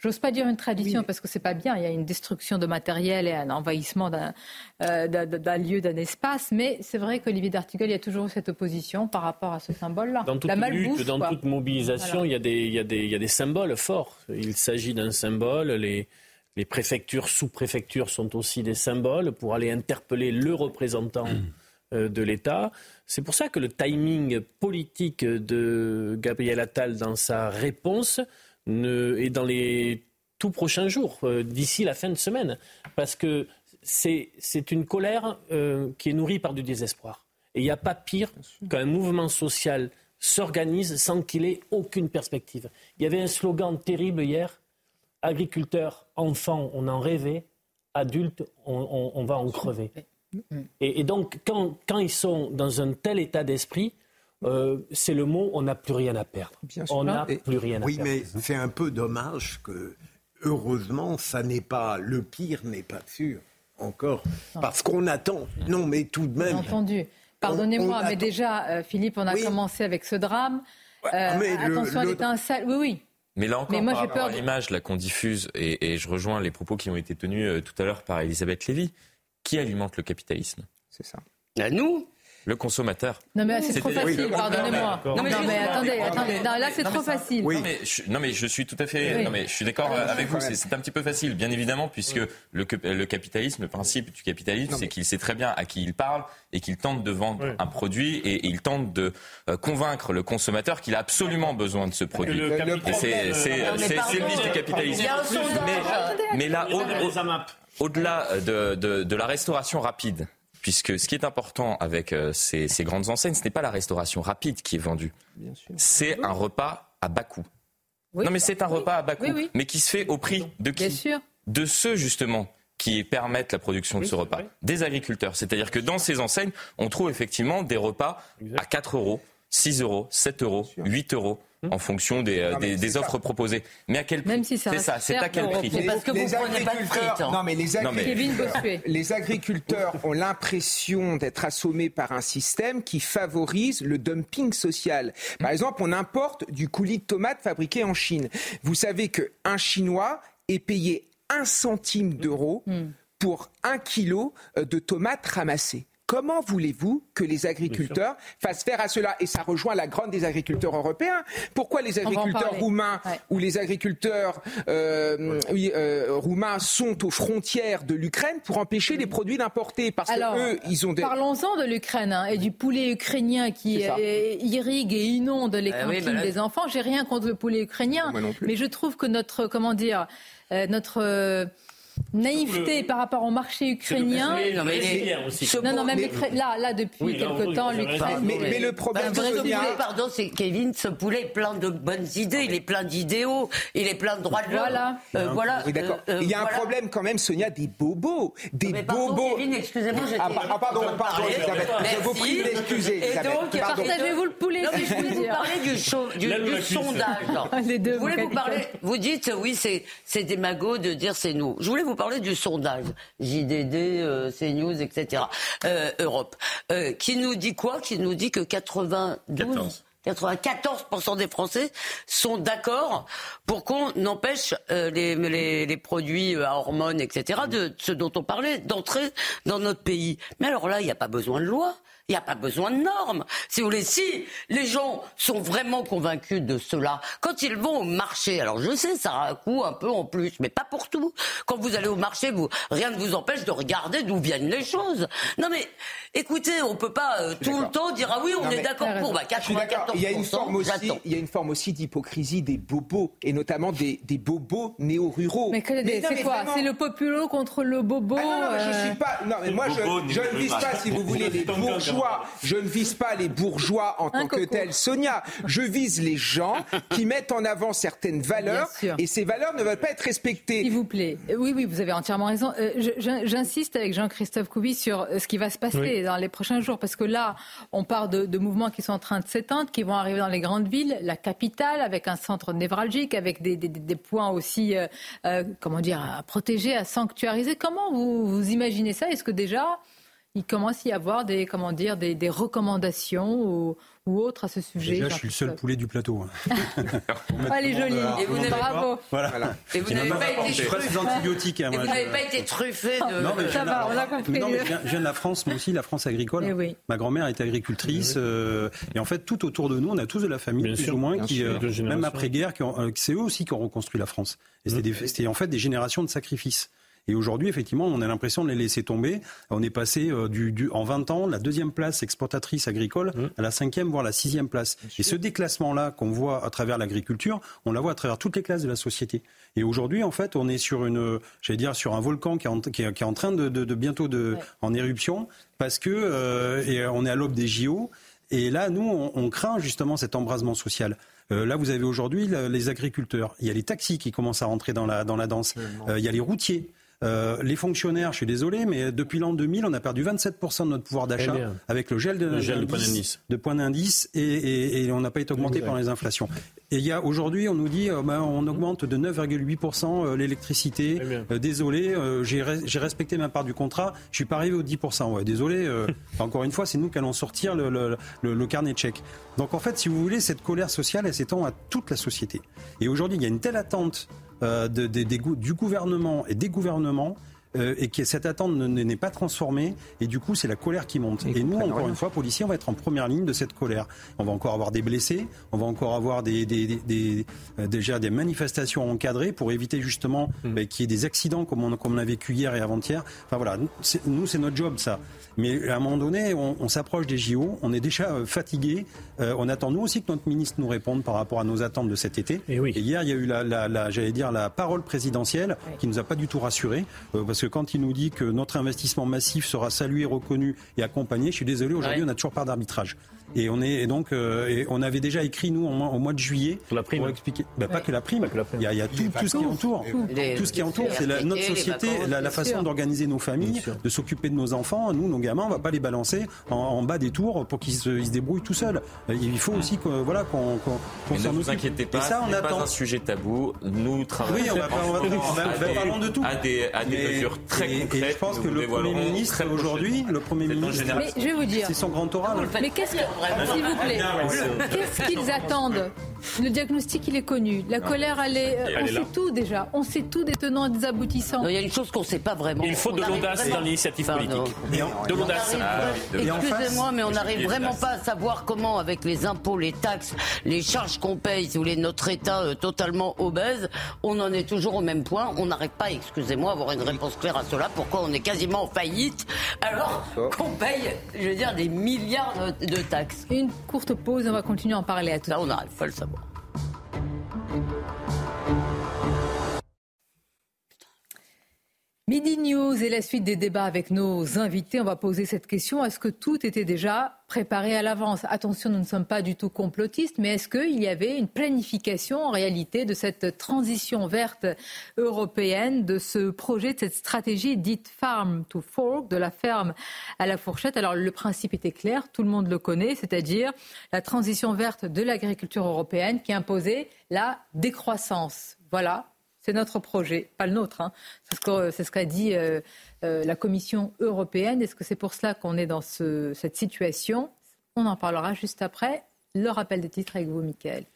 J'ose pas dire une tradition parce que c'est pas bien. Il y a une destruction de matériel et un envahissement d'un euh, lieu, d'un espace. Mais c'est vrai qu'Olivier d'Artigol, il y a toujours cette opposition par rapport à ce symbole-là. Dans toute La lutte, dans quoi. toute mobilisation, Voilà. il, y a des, il, y a des, il y a des symboles forts. Il s'agit d'un symbole. Les, les préfectures, sous-préfectures sont aussi des symboles pour aller interpeller le représentant euh, de l'État. C'est pour ça que le timing politique de Gabriel Attal dans sa réponse ne, est dans les tout prochains jours, euh, d'ici la fin de semaine. Parce que c'est c'est une colère euh, qui est nourrie par du désespoir. Et il n'y a pas pire qu'un mouvement social s'organise sans qu'il ait aucune perspective. Il y avait un slogan terrible hier agriculteurs, enfants, on en rêvait, adultes, on, on- on va en crever. Et, et donc, quand, quand ils sont dans un tel état d'esprit, euh, c'est le mot on n'a plus rien à perdre. On n'a plus rien à oui, perdre. mais c'est un peu dommage que, heureusement, ça n'est pas le pire n'est pas sûr encore, parce qu'on attend. Non, mais tout de Bien même. entendu. On- Pardonnez-moi, on mais attend- déjà, euh, Philippe, on a commencé avec ce drame. Euh, mais le- attention à le- l'étincelle. Oui, oui. Mais là encore, Mais moi, par rapport peur à l'image là qu'on diffuse, et, et je rejoins les propos qui ont été tenus euh, tout à l'heure par Elisabeth Lévy, qui alimente le capitalisme C'est ça. nous Le consommateur. Non, mais c'est trop facile, pardonnez-moi. Non, mais, attendez, attendez. Non, là, c'est trop ça- facile. Non, mais je, non, mais je suis tout à fait. Oui. Non, mais je suis d'accord Oui, avec vous. C'est un petit peu facile, bien évidemment, puisque le, cap- le capitalisme, le principe du capitalisme, c'est qu'il sait très bien à qui il parle et qu'il tente de vendre un produit et, et il tente de euh, convaincre le consommateur qu'il a absolument besoin de ce produit. le Et c'est c'est le pardon, vice du capitalisme. un sondage. Mais, là, au-delà de, de- de la restauration rapide, puisque ce qui est important avec euh, ces, ces grandes enseignes, ce n'est pas la restauration rapide qui est vendue, c'est un repas à bas coût. Oui. Non, mais c'est un repas à bas coût, Oui, oui. mais qui se fait au prix de qui Bien sûr. De ceux justement qui permettent la production de ce repas, des agriculteurs. C'est-à-dire que dans ces enseignes, on trouve effectivement des repas à 4 euros, 6 euros, 7 euros, 8 euros. En fonction des, euh, Non, mais des, des c'est offres proposées. Mais à quel prix Même si ça C'est ça, c'est à quel prix C'est parce que vous Les prenez pas de agriculteurs- frites, hein. Non, mais les, Non, mais- agriculteurs- Kevin Bossuet. les agriculteurs ont l'impression d'être assommés par un système qui favorise le dumping social. Par exemple, on importe du coulis de tomates fabriqué en Chine. Vous savez qu'un Chinois est payé un centime d'euro pour un kilo euh, de tomates ramassées. Comment voulez-vous que les agriculteurs fassent faire à cela? Et ça rejoint la grande des agriculteurs européens. Pourquoi les agriculteurs roumains Ouais. ou les agriculteurs euh, oui, euh, roumains sont aux frontières de l'Ukraine pour empêcher les produits d'importer? Parce Alors, que eux, ils ont des... Parlons-en de l'Ukraine hein, et du poulet ukrainien qui euh, irrigue et inonde les oui, cantines là- des enfants. J'ai rien contre le poulet ukrainien, Moi non plus. mais je trouve que notre comment dire euh, notre naïveté par rapport au marché ukrainien. Oui, non, mais les- ce non, non, même l'Ukraine- là, là depuis Oui, quelque temps, vous l'Ukraine. Mais- mais le problème, vrai ce poulet. pardon, c'est Kevin, ce poulet est plein de bonnes idées, il est plein d'idéaux, il est plein de droits de l'homme. Voilà. Euh, voilà. Oui, d'accord. euh, euh, Il y a voilà. un problème quand même, Sonia, des bobos. Des Mais pardon, bobos. Kevin, excusez-moi, j'étais- Ah, ah, pardon, pardon. Elisabeth. Je vous prie de Merci. m'excuser, Et donc. Partagez-vous le poulet, mais je voulais vous parler du, sondage. voulais mon vous parler. Vous dites oui, c'est c'est démago de dire c'est nous. Je voulais vous parler du sondage JDD, euh, CNews, etc. euh, Europe, euh, qui nous dit quoi? Qui nous dit que 92. 94% des Français sont d'accord pour qu'on empêche euh, les, les, les produits à hormones, etc., de ce dont on parlait, d'entrer dans notre pays. Mais alors là, il n'y a pas besoin de loi. Il n'y a pas besoin de normes. Si vous voulez, si les gens sont vraiment convaincus de cela, quand ils vont au marché, alors je sais, ça a un coût un peu en plus, mais pas pour tout. Quand vous allez au marché, vous, rien ne vous empêche de regarder d'où viennent les choses. Non mais, écoutez, on peut pas euh, tout le temps dire ah oui, on Non, est d'accord pour. Bah, Je suis d'accord. 94%, Il y a une forme aussi, j'attends. il y a une forme aussi d'hypocrisie des bobos et notamment des, des bobos néo-ruraux. Mais Mais c'est quoi? vraiment- C'est le populo contre le bobo Ah non, non, je euh, suis pas. Non, mais moi, je, je ne vise pas, si vous voulez, les bourgeois. Bourgeois. Je ne vise pas les bourgeois en tant que tels, Sonia. Je vise les gens qui mettent en avant certaines valeurs et ces valeurs ne veulent pas être respectées. S'il vous plaît. Oui, oui, vous avez entièrement raison. Euh, j'insiste avec Jean-Christophe Couvi sur euh, ce qui va se passer dans les prochains jours parce que là, on parle de, mouvements qui sont en train de s'éteindre, qui vont arriver dans les grandes villes, la capitale, avec un centre névralgique, avec des, points aussi, euh, comment dire, à protéger, à sanctuariser. Comment vous, vous imaginez ça? Est-ce que déjà il commence à y avoir des, comment dire, des, des recommandations ou, ou autres à ce sujet. Déjà, je suis le seul poulet du plateau. Elle est jolie. Et vous n'avez pas, voilà. Et vous n'avez pas, été truffé. antibiotiques. Hein, et vous n'avez pas été truffé de. Non, mais ça va, on a compris. Non, mais je viens de la France, moi aussi, la France agricole. Eh Ma grand-mère était agricultrice. Euh, et en fait, tout autour de nous, on a tous de la famille, plus ou moins, qui, euh, même après-guerre, euh, c'est eux aussi qui ont reconstruit la France. Et c'était en fait des générations de sacrifices. Et aujourd'hui, effectivement, on a l'impression de les laisser tomber. On est passé euh, du, en 20 ans, la deuxième place exportatrice agricole mmh. à la cinquième, voire la sixième place. Et ce déclassement-là qu'on voit à travers l'agriculture, on la voit à travers toutes les classes de la société. Et aujourd'hui, en fait, on est sur une, j'allais dire, sur un volcan qui est en, qui est, en train de, de, bientôt de, en éruption, parce que euh, et on est à l'aube des JO. Et là, nous, on, on craint justement cet embrasement social. Euh, là, vous avez aujourd'hui les agriculteurs. Il y a les taxis qui commencent à rentrer dans la, dans la danse. Euh, il y a les routiers. Euh, les fonctionnaires, je suis désolé, mais depuis l'an 2000, on a perdu 27% de notre pouvoir d'achat avec le gel de, de point d'indice et, on n'a pas été augmenté par les inflations. Et il y a aujourd'hui, on nous dit, euh, ben, on augmente de 9,8% euh, l'électricité. désolé, j'ai respecté ma part du contrat, je suis pas arrivé aux 10%. Ouais, désolé. encore une fois, c'est nous qui allons sortir le, le, carnet de chèques. Donc en fait, si vous voulez, cette colère sociale, elle s'étend à toute la société. Et aujourd'hui, il y a une telle attente euh, du gouvernement et des gouvernements euh, et que cette attente n'est pas transformée et du coup c'est la colère qui monte. Et, nous encore une fois policiers on va être en première ligne de cette colère. On va encore avoir des blessés, on va encore avoir des, euh, déjà des manifestations encadrées pour éviter justement hmm. bah, qu'il y ait des accidents comme on, comme on a vécu hier et avant-hier. Enfin voilà, nous c'est notre job ça. Mais à un moment donné, on, s'approche des JO, on est déjà euh, fatigué. On attend nous aussi que notre ministre nous réponde par rapport à nos attentes de cet été. Et, oui. et hier, il y a eu la, la, la j'allais dire la parole présidentielle qui nous a pas du tout rassurés, parce que quand il nous dit que notre investissement massif sera salué, reconnu et accompagné, je suis désolé, aujourd'hui, on n'a toujours pas d'arbitrage. Et on est donc, euh, et on avait déjà écrit nous au mois, au mois de juillet pour, la prime. pour expliquer, bah, pas, que la prime. Il y a, il y a tout, tout, ce qui entoure, tout ce qui entoure, c'est notre société, la, façon d'organiser nos familles, de s'occuper de nos enfants. Nous, nos gamins, on va pas les balancer en, bas des tours pour qu'ils se, débrouillent tout seuls. Il faut aussi que voilà qu'on qu s'en occupe. Ne vous inquiétez pas, ça, on n'est pas un sujet tabou. Nous travaillons. Oui, on va, on va, on va, de tout. À des, à des mesures très concrètes. Et je pense que le premier ministre aujourd'hui, le premier ministre, je vais vous dire, c'est son grand oral. Mais qu'est-ce s'il vous plaît, Qu'est-ce qu'ils attendent Le diagnostic, il est connu. La colère, elle est. on sait tout déjà. On sait tout des tenants et des aboutissants. il y a une chose qu'on ne sait pas vraiment. Il faut de l'audace dans l'initiative politique. De l'audace. Excusez-moi, mais on n'arrive vraiment pas à savoir comment, avec les impôts, les taxes, les charges qu'on paye, si vous voulez, notre État euh, totalement obèse, on en est toujours au même point. On n'arrive pas, excusez-moi, à avoir une réponse claire à cela. Pourquoi on est quasiment en faillite alors qu'on paye, je veux dire, des milliards de taxes Une courte pause, on va continuer à en parler à tout. Ça, on n'arrive pas à le savoir. Midi News et la suite des débats avec nos invités. On va poser cette question. Est-ce que tout était déjà préparé à l'avance? Attention, nous ne sommes pas du tout complotistes, mais est-ce qu'il y avait une planification en réalité de cette transition verte européenne, de ce projet, de cette stratégie dite Farm to Fork, de la ferme à la fourchette? Alors le principe était clair, tout le monde le connaît, c'est-à-dire la transition verte de l'agriculture européenne qui imposait la décroissance. Voilà, c'est notre projet, pas le nôtre. Hein. C'est ce qu'a dit euh, euh, la Commission européenne. Est-ce que c'est pour cela qu'on est dans cette situation? On en parlera juste après. Le rappel des titres avec vous, Mickaël.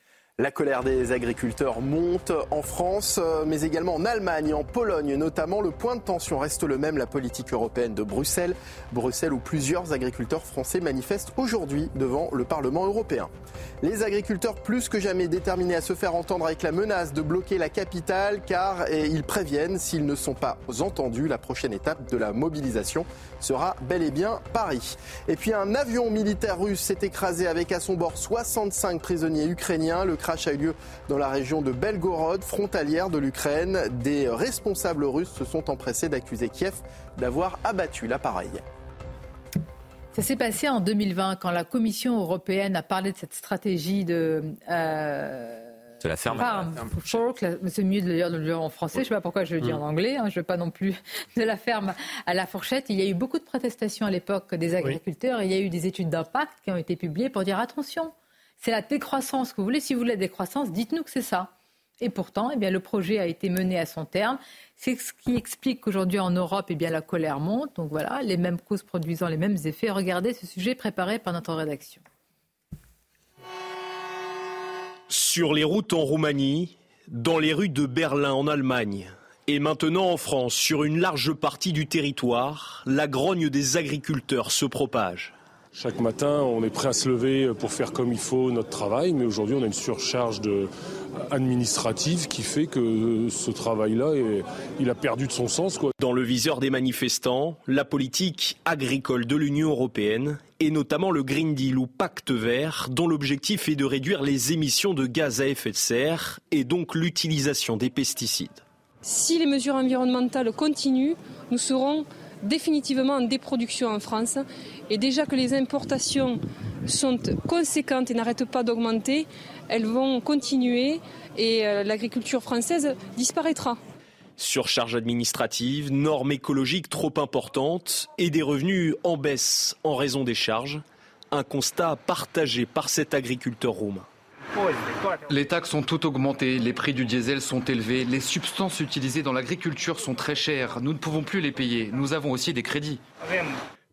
La colère des agriculteurs monte en France, mais également en Allemagne, en Pologne notamment. Le point de tension reste le même, la politique européenne de Bruxelles. Bruxelles où plusieurs agriculteurs français manifestent aujourd'hui devant le Parlement européen. Les agriculteurs plus que jamais déterminés à se faire entendre avec la menace de bloquer la capitale car ils préviennent s'ils ne sont pas entendus, la prochaine étape de la mobilisation sera bel et bien Paris. Et puis un avion militaire russe s'est écrasé avec à son bord 65 prisonniers ukrainiens. Crash a eu lieu dans la région de Belgorod, frontalière de l'Ukraine. Des responsables russes se sont empressés d'accuser Kiev d'avoir abattu l'appareil. Ça s'est passé en 2020 quand la Commission européenne a parlé de cette stratégie de. Euh, de la ferme. c'est mieux de le dire en français. Je ne sais pas pourquoi je le dis en mm. anglais. Hein, je ne veux pas non plus de la ferme à la fourchette. Il y a eu beaucoup de protestations à l'époque des agriculteurs. Il y a eu des études d'impact qui ont été publiées pour dire attention, c'est la décroissance que vous voulez. Si vous voulez la décroissance, dites-nous que c'est ça. Et pourtant, eh le projet a été mené à son terme. C'est ce qui explique qu'aujourd'hui en Europe, eh la colère monte. Donc voilà, les mêmes causes produisant les mêmes effets. Regardez ce sujet préparé par notre rédaction. Sur les routes en Roumanie, dans les rues de Berlin en Allemagne, et maintenant en France, sur une large partie du territoire, la grogne des agriculteurs se propage. Chaque matin, on est prêt à se lever pour faire comme il faut notre travail, mais aujourd'hui, on a une surcharge administrative qui fait que ce travail-là, il a perdu de son sens. Dans le viseur des manifestants, la politique agricole de l'Union européenne et notamment le Green Deal ou Pacte vert, dont l'objectif est de réduire les émissions de gaz à effet de serre et donc l'utilisation des pesticides. Si les mesures environnementales continuent, nous serons définitivement en déproduction en France. Et déjà que les importations sont conséquentes et n'arrêtent pas d'augmenter, elles vont continuer et euh, l'agriculture française disparaîtra. Surcharge administrative, normes écologiques trop importantes et des revenus en baisse en raison des charges. Un constat partagé par cet agriculteur roumain. Les taxes sont toutes augmentées, les prix du diesel sont élevés, les substances utilisées dans l'agriculture sont très chères, nous ne pouvons plus les payer, nous avons aussi des crédits.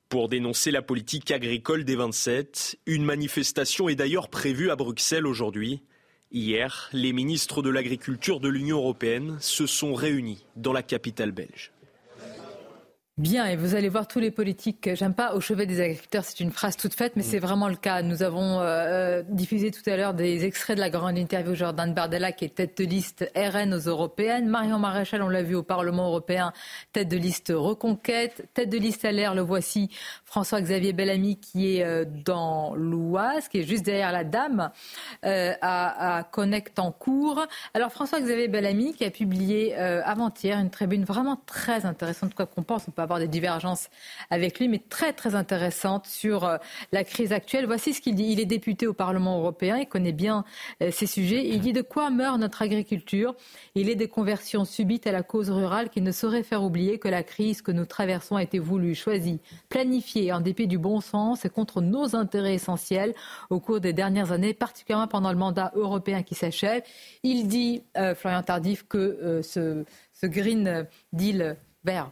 Pour dénoncer la politique agricole des 27, une manifestation est d'ailleurs prévue à Bruxelles aujourd'hui. Hier, les ministres de l'Agriculture de l'Union européenne se sont réunis dans la capitale belge. Bien, et vous allez voir tous les politiques, j'aime pas au chevet des agriculteurs, c'est une phrase toute faite, mais c'est vraiment le cas. Nous avons euh, euh, diffusé tout à l'heure des extraits de la grande interview Jordan Bardella, qui est tête de liste RN aux européennes. Marion Maréchal, on l'a vu au Parlement européen, tête de liste Reconquête. Tête de liste LR, le voici, François-Xavier Bellamy, qui est euh, dans l'Oise, qui est juste derrière la dame, à, à Connect en cours. Alors François-Xavier Bellamy, qui a publié avant-hier une tribune vraiment très intéressante, quoi qu'on pense, on peut avoir des divergences avec lui, mais très très intéressante sur euh, la crise actuelle. Voici ce qu'il dit. Il est député au Parlement européen, il connaît bien euh, ces sujets. Il dit de quoi meurt notre agriculture? Il est des conversions subites à la cause rurale qui ne saurait faire oublier que la crise que nous traversons a été voulue, choisie, planifiée en dépit du bon sens et contre nos intérêts essentiels au cours des dernières années, particulièrement pendant le mandat européen qui s'achève. Il dit, euh, Florian Tardif, que ce, ce Green Deal vert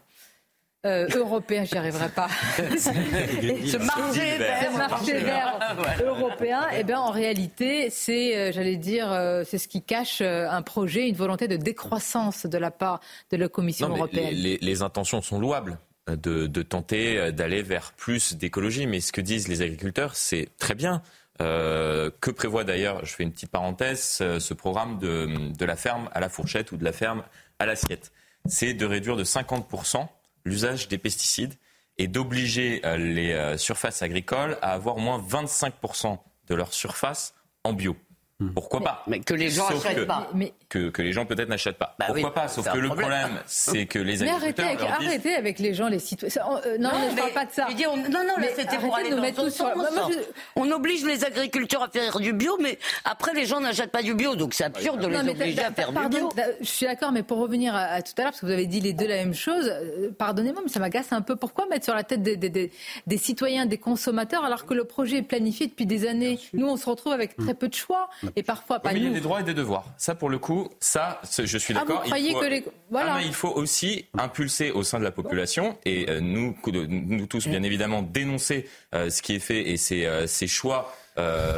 euh, européen, j'y arriverai pas. ce marché vert, marché vert européen, eh bien, en réalité, c'est, euh, j'allais dire, euh, c'est ce qui cache un projet, une volonté de décroissance de la part de la Commission européenne. Les, intentions sont louables. De, tenter d'aller vers plus d'écologie. Mais ce que disent les agriculteurs, c'est très bien. que prévoit d'ailleurs, je fais une petite parenthèse, ce programme de, de la ferme à la fourchette ou de la ferme à l'assiette? C'est de réduire de 50% l'usage des pesticides et d'obliger euh, les euh, surfaces agricoles à avoir au moins 25% de leur surface en bio. Hmm. Pourquoi pas Mais que les gens n'achètent pas. Que, que, les gens peut-être n'achètent pas. Bah Pourquoi pas Sauf que le problème, c'est que les agriculteurs. Mais arrêtez, arrêtez avec les gens, les citoyens. Euh, non, non, je ne parle pas de ça. on, non, non, c'était pour aller dans sens. On oblige les agriculteurs à faire du bio, mais après, les gens n'achètent pas du bio. Donc c'est absurde de les obliger à faire du bio. Je suis d'accord, mais pour revenir à, tout à l'heure, parce que vous avez dit les deux la même chose, euh, pardonnez-moi, mais ça m'agace un peu. Pourquoi mettre sur la tête des, citoyens, des consommateurs, alors que le projet est planifié depuis des années? Nous, on se retrouve avec très peu de choix et parfois pas il y a des droits et des devoirs. Ça, pour le coup, ça, je suis d'accord. Ah, vous croyez que les... voilà. Ah, il faut aussi impulser au sein de la population et euh, nous, nous tous, bien évidemment, dénoncer euh, ce qui est fait et ces, euh, ces choix.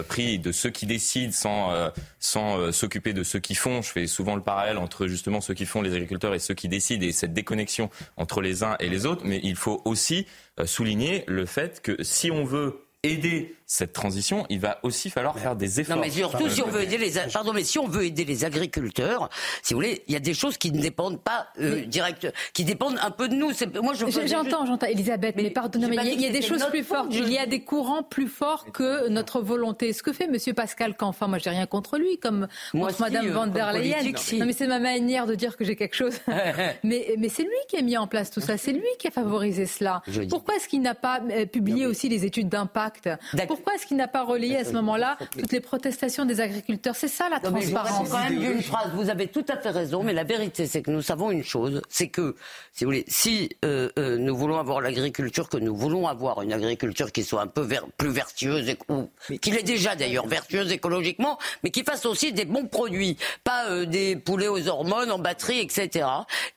pris de ceux qui décident sans, sans s'occuper de ceux qui font. Je fais souvent le parallèle entre justement ceux qui font les agriculteurs et ceux qui décident et cette déconnexion entre les uns et les autres. Mais il faut aussi souligner le fait que si on veut aider cette transition, il va aussi falloir faire des efforts. Non, mais surtout, si on veut aider les, pardon, mais si on veut aider les agriculteurs, si vous voulez, il y a des choses qui ne dépendent pas euh, direct, qui dépendent un peu de nous. Moi, j'entends, j'entends, Elisabeth, mais, pardonnez-moi, il y a, des choses plus fortes. Il y a des courants plus forts que notre volonté. Ce que fait Monsieur Pascal Canfin, moi, j'ai rien contre lui, comme moi contre Madame euh, Van der Leyen. Non, mais c'est ma manière de dire que j'ai quelque chose. mais mais c'est lui qui a mis en place tout ça. C'est lui qui a favorisé cela. Pourquoi est-ce qu'il n'a pas euh, publié aussi les études d'impact? Pourquoi est-ce qu'il n'a pas relayé à ce moment-là toutes les protestations des agriculteurs? C'est ça la transparence. quand même une phrase. Vous avez tout à fait raison, mais la vérité, c'est que nous savons une chose, c'est que, si vous voulez, si euh, euh, nous voulons avoir l'agriculture, que nous voulons avoir une agriculture qui soit un peu plus vertueuse, et, qu'il est déjà d'ailleurs vertueuse écologiquement, mais qui fasse aussi des bons produits, pas des poulets aux hormones en batterie, etc.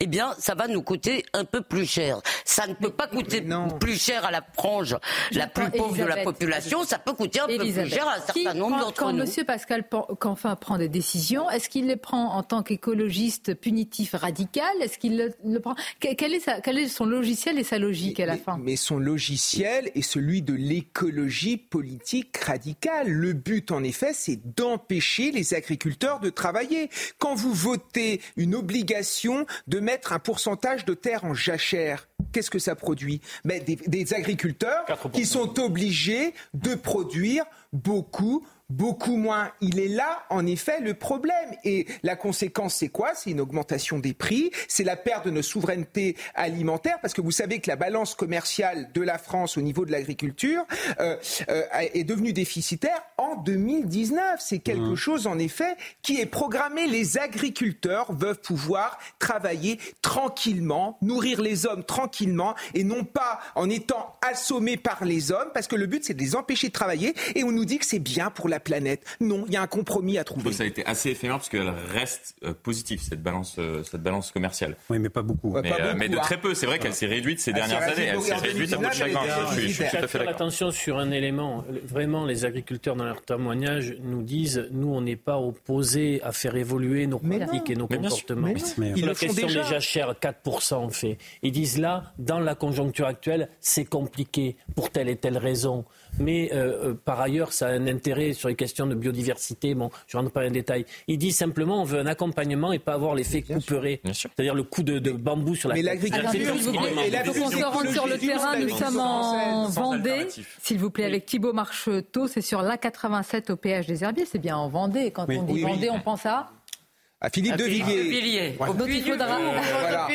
Eh bien, ça va nous coûter un peu plus cher. Ça ne peut pas coûter plus cher à la frange la plus pauvre de la population, ça peut coûter un peu plus cher à un certain nombre d'entre nous. Quand M. Pascal Canfin prend des décisions, est-ce qu'il les prend en tant qu'écologiste punitif radical? Est-ce qu'il le, prend? Quel est, quel est, son logiciel et sa logique à la fin? Mais son logiciel est celui de l'écologie politique radicale. Le but, en effet, c'est d'empêcher les agriculteurs de travailler. Quand vous votez une obligation de mettre un pourcentage de terre en jachère, qu'est-ce que ça produit? Mais des, des agriculteurs qui sont obligés de produire beaucoup beaucoup moins. Il est là, en effet, le problème. Et la conséquence, c'est quoi? C'est une augmentation des prix, c'est la perte de nos souverainetés alimentaires, parce que vous savez que la balance commerciale de la France au niveau de l'agriculture euh, euh, est devenue déficitaire en 2019. C'est quelque mmh. chose, en effet, qui est programmé. Les agriculteurs veulent pouvoir travailler tranquillement, nourrir les hommes tranquillement, et non pas en étant assommés par les hommes, parce que le but, c'est de les empêcher de travailler, et on nous dit que c'est bien pour la planète. Non, il y a un compromis à trouver. Ça a été assez éphémère parce qu'elle reste euh, positive, cette balance, euh, cette balance commerciale. Oui, mais pas beaucoup. mais, euh, de hein. très peu. C'est vrai qu'elle s'est réduite ces dernières années. Elle s'est réduite à bout de chacun. Je suis tout à fait Attention sur un élément. Vraiment, les agriculteurs, dans leur témoignage, nous disent nous, on n'est pas opposés à faire évoluer nos pratiques et nos comportements. Sur la question des jachères, 4% en fait. Ils disent là, dans la conjoncture actuelle, c'est compliqué pour telle et telle raison mais euh, euh, par ailleurs, ça a un intérêt sur les questions de biodiversité. Bon, je ne rentre pas dans les détails. Il dit simplement on veut un accompagnement et pas avoir l'effet couperet. C'est-à-dire le coup de, bambou sur la Mais l'agriculture, on se rendre sur le terrain. Nous sommes en Vendée, s'il vous plaît, avec Thibault Marcheteau. C'est sur l'A87 au péage des Herbiers. C'est bien en Vendée. Quand on dit Vendée, on pense à à Philippe de Villiers. Au puits du faudra,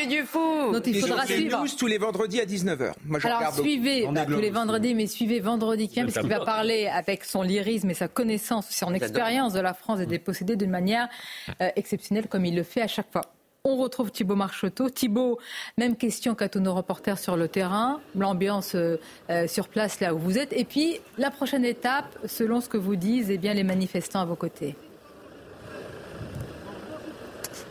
du fou. Donc il faudra suivre. tous les vendredis à 19h. Moi, je Alors suivez bah, tous les vendredis, mais suivez vendredi qui vient, parce qu'il va parler avec son lyrisme et sa connaissance, son expérience de la France et des possédés d'une manière euh, exceptionnelle, comme il le fait à chaque fois. On retrouve Thibault Marcheteau. Thibault, même question qu'à tous nos reporters sur le terrain, l'ambiance euh, euh, sur place là où vous êtes. Et puis, la prochaine étape, selon ce que vous disent eh bien, les manifestants à vos côtés.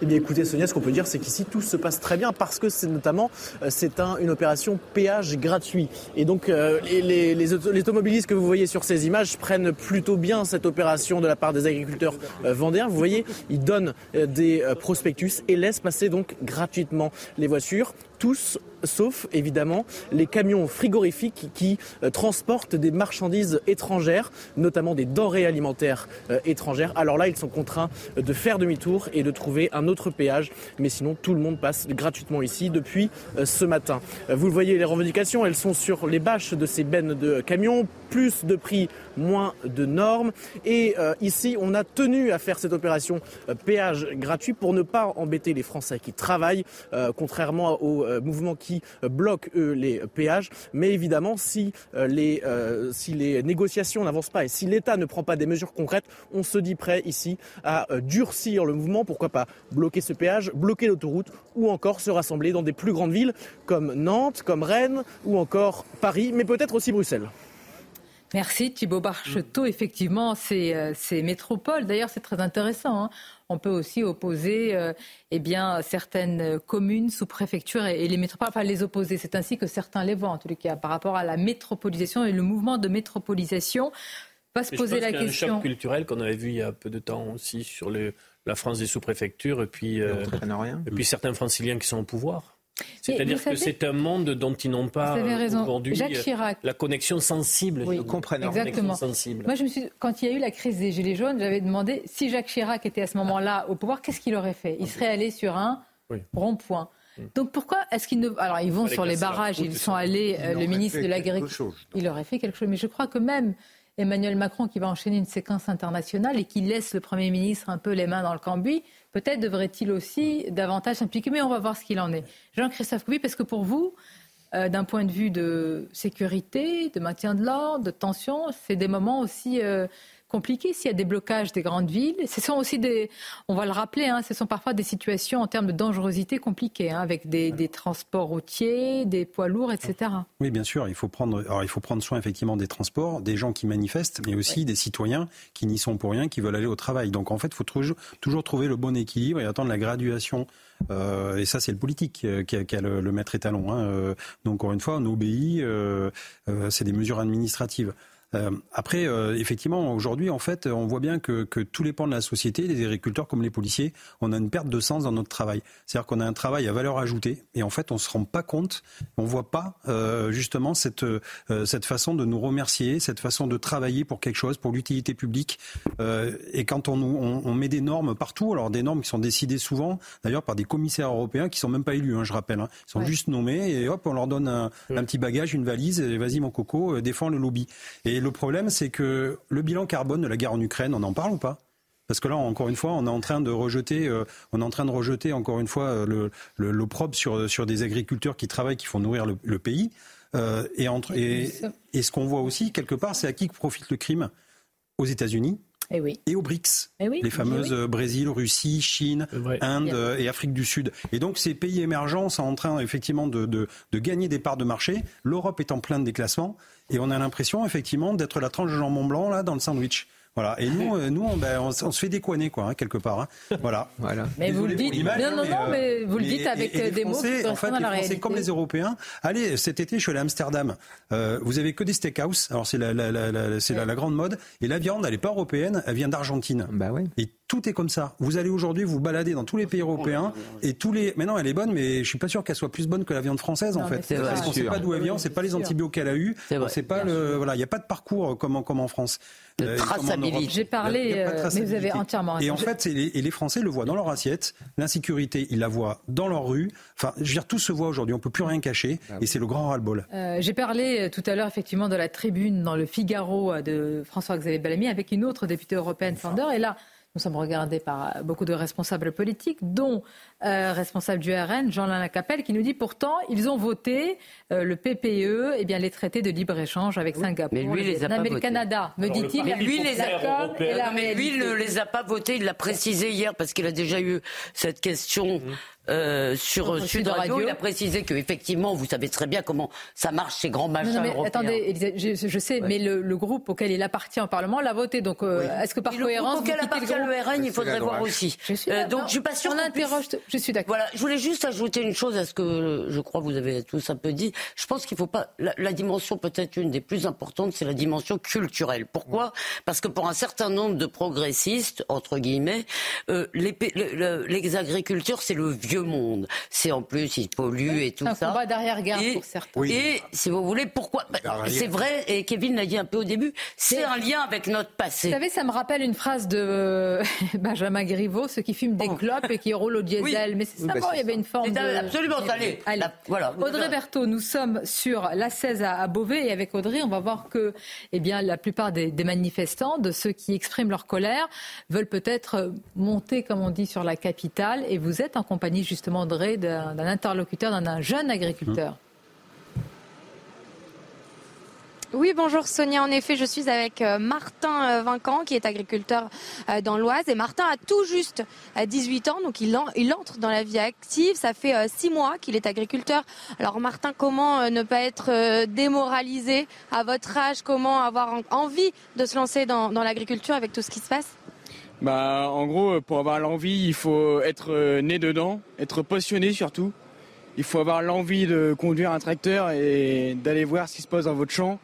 Eh bien écoutez Sonia, ce qu'on peut dire c'est qu'ici tout se passe très bien parce que c'est notamment euh, c'est un, une opération péage gratuit. Et donc euh, les, les, automobilistes que vous voyez sur ces images prennent plutôt bien cette opération de la part des agriculteurs euh, vendéens. Vous voyez, ils donnent des prospectus et laissent passer donc gratuitement les voitures tous sauf évidemment les camions frigorifiques qui euh, transportent des marchandises étrangères, notamment des denrées alimentaires euh, étrangères. Alors là, ils sont contraints de faire demi-tour et de trouver un autre péage, mais sinon tout le monde passe gratuitement ici depuis euh, ce matin. Vous le voyez, les revendications, elles sont sur les bâches de ces bennes de camions, plus de prix, moins de normes. Et ici, on a tenu à faire cette opération péage gratuit pour ne pas embêter les Français qui travaillent, contrairement aux mouvements qui euh, bloquent les péages. Mais évidemment, si euh, les, euh, si les négociations n'avancent pas et si l'État ne prend pas des mesures concrètes, on se dit prêt ici à durcir le mouvement. Pourquoi pas bloquer ce péage, bloquer l'autoroute ou encore se rassembler dans des plus grandes villes comme Nantes, comme Rennes ou encore Paris, mais peut-être aussi Bruxelles. Merci Thibaut Barcheteau. Effectivement, c'est métropole. D'ailleurs, c'est très intéressant. Hein on peut aussi opposer euh, eh bien, certaines communes sous préfecture et, les métropoles, enfin les opposer. C'est ainsi que certains les voient, en tous cas, par rapport à la métropolisation et le mouvement de métropolisation. Va se poser la question. un choc culturel qu'on avait vu il y a peu de temps aussi sur la France des sous-préfectures et puis, euh, et puis certains franciliens qui sont au pouvoir. C'est-à-dire que c'est un monde dont ils n'ont pas aujourd'hui la connexion sensible. Oui, Exactement. Sensible. Moi, je me suis, quand il y a eu la crise des Gilets jaunes, j'avais demandé si Jacques Chirac était à ce moment-là au pouvoir, qu'est-ce qu'il aurait fait? Il serait allé sur un rond-point. Donc pourquoi est-ce qu'ils ne... Alors ils vont sur les barrages, ils sont allés, euh, le ministre de l'Agriculture, il aurait fait quelque chose. Mais je crois que même Emmanuel Macron, qui va enchaîner une séquence internationale et qui laisse le Premier ministre un peu les mains dans le cambouis, peut-être devrait-il aussi davantage s'impliquer. Mais on va voir ce qu'il en est. Jean-Christophe Couvi, parce que pour vous, euh, d'un point de vue de sécurité, de maintien de l'ordre, de tension, c'est des moments aussi euh, compliqué s'il y a des blocages des grandes villes. Ce sont aussi des, on va le rappeler, hein, ce sont parfois des situations en termes de dangerosité compliquées, hein, avec des, transports routiers, des poids lourds, etc. Oui, bien sûr, il faut prendre, alors il faut prendre soin effectivement des transports, des gens qui manifestent, mais aussi des citoyens qui n'y sont pour rien, qui veulent aller au travail. Donc en fait, il faut toujours, toujours trouver le bon équilibre et attendre la graduation. Euh, et ça, c'est le politique qui a, le, maître étalon. Hein. Euh, donc encore une fois, on obéit. Euh, c'est des mesures administratives. Euh, après, euh, effectivement, aujourd'hui, en fait, on voit bien que, que, tous les pans de la société, les agriculteurs comme les policiers, on a une perte de sens dans notre travail. C'est-à-dire qu'on a un travail à valeur ajoutée et en fait, on se rend pas compte, on voit pas euh, justement cette cette façon de nous remercier, cette façon de travailler pour quelque chose, pour l'utilité publique. et quand on, on, on, met des normes partout, alors des normes qui sont décidées souvent, d'ailleurs par des commissaires européens qui sont même pas élus, hein, je rappelle, hein, ils sont juste nommés et hop, on leur donne un, un petit bagage, une valise, et vas-y mon coco, défends le lobby. Et le problème, c'est que le bilan carbone de la guerre en Ukraine, on en parle ou pas? Parce que là, encore une fois, on est en train de rejeter, euh, on est en train de rejeter encore une fois euh, l'opprobre sur sur des agriculteurs qui travaillent, qui font nourrir le, pays. Euh, et, entre, et, ce qu'on voit aussi quelque part, c'est à qui profite le crime? Aux États-Unis. Et, eh oui. et aux BRICS, eh les fameuses Brésil, Russie, Chine, Inde et Afrique du Sud. Et donc ces pays émergents sont en train effectivement de, de, de gagner des parts de marché. L'Europe est en plein déclassement. Et on a l'impression, effectivement, d'être la tranche de jambon blanc, là, dans le sandwich. Voilà. Et nous, euh, nous, on, ben, on, se fait décoiner, quoi, hein, quelque part. Hein. Voilà. voilà. Mais vous le dites. non, non, non, mais, vous le dites avec euh, des mots qui en fait, les Français, comme les Européens. Allez, cet été, je suis allé à Amsterdam. Euh, vous avez que des steakhouse. Alors c'est la, la, la, c'est la, grande mode. Et la viande, elle n'est pas européenne, elle vient d'Argentine. Bah ouais. Et tout est comme ça. Vous allez aujourd'hui vous balader dans tous les pays européens et tous les. Mais non, elle est bonne, mais je suis pas sûr qu'elle soit plus bonne que la viande française en fait. Parce qu'on sait pas d'où elle vient, on sait pas les antibiotiques qu'elle a eu, c'est pas le. Voilà, il n'y a pas de parcours comme, comme en France. De euh, traçabilité. J'ai parlé, euh, mais vous avez entièrement raison. Et en fait, les, et les Français le voient dans leur assiette. L'insécurité, ils la voient dans leur rue. Enfin, je veux dire, tout se voit aujourd'hui. On peut plus rien cacher. Ah et c'est le grand ras-le-bol. Euh, j'ai parlé tout à l'heure, effectivement, de la tribune dans le Figaro de François-Xavier Bellamy avec une autre députée européenne, Sander. Et là, nous sommes regardés par beaucoup de responsables politiques, dont euh, responsable du RN, Jean-Lain Lacapelle, qui nous dit pourtant ils ont voté euh, le PPE, et eh bien les traités de libre échange avec Singapour. Mais lui, les a pas le Canada, me dit-il. Mais lui, les a, mais lui, ne les a pas votés. Il l'a précisé hier parce qu'il a déjà eu cette question. Mmh. Euh, sur Sud Radio, il a précisé que effectivement, vous savez très bien comment ça marche ces grands machins non, mais européens. Attendez, je, sais, mais le, groupe auquel il appartient au Parlement l'a voté. Donc, euh, est-ce que par cohérence, le groupe auquel appartient le, RN, il faudrait voir aussi. Je suis euh, donc, je suis pas sûr. On interroge. Je suis d'accord. Voilà, je voulais juste ajouter une chose à ce que je crois vous avez tous un peu dit. Je pense qu'il faut pas la, dimension peut-être une des plus importantes, c'est la dimension culturelle. Pourquoi? Parce que pour un certain nombre de progressistes entre guillemets, euh, les, les agriculteurs c'est le vieux monde. C'est en plus, ils polluent et tout ça. C'est un combat d'arrière-garde pour certains. Et si vous voulez, pourquoi? Bah, C'est vrai, et Kevin l'a dit un peu au début, c'est un lien avec notre passé. Vous savez, ça me rappelle une phrase de Benjamin Griveaux, ceux qui fument des oh. clopes et qui roulent au diesel. Mais c'est ça, il y avait une forme de... Absolument, allez. allez. voilà. Audrey Berthaud, nous sommes sur la 16 à Beauvais et avec Audrey, on va voir que eh bien, la plupart des, des manifestants, de ceux qui expriment leur colère, veulent peut-être monter, comme on dit, sur la capitale. Et vous êtes en compagnie justement, André, d'un interlocuteur, d'un jeune agriculteur. Oui, bonjour Sonia. En effet, je suis avec euh, Martin euh, Vincan, qui est agriculteur euh, dans l'Oise. Et Martin a tout juste 18 ans, donc il, entre dans la vie active. Ça fait six mois qu'il est agriculteur. Alors Martin, comment ne pas être démoralisé à votre âge? Comment avoir envie de se lancer dans l'agriculture avec tout ce qui se passe? Bah, en gros, pour avoir l'envie, il faut être euh, né dedans, être passionné surtout. Il faut avoir l'envie de conduire un tracteur et d'aller voir ce qui se passe dans votre champ.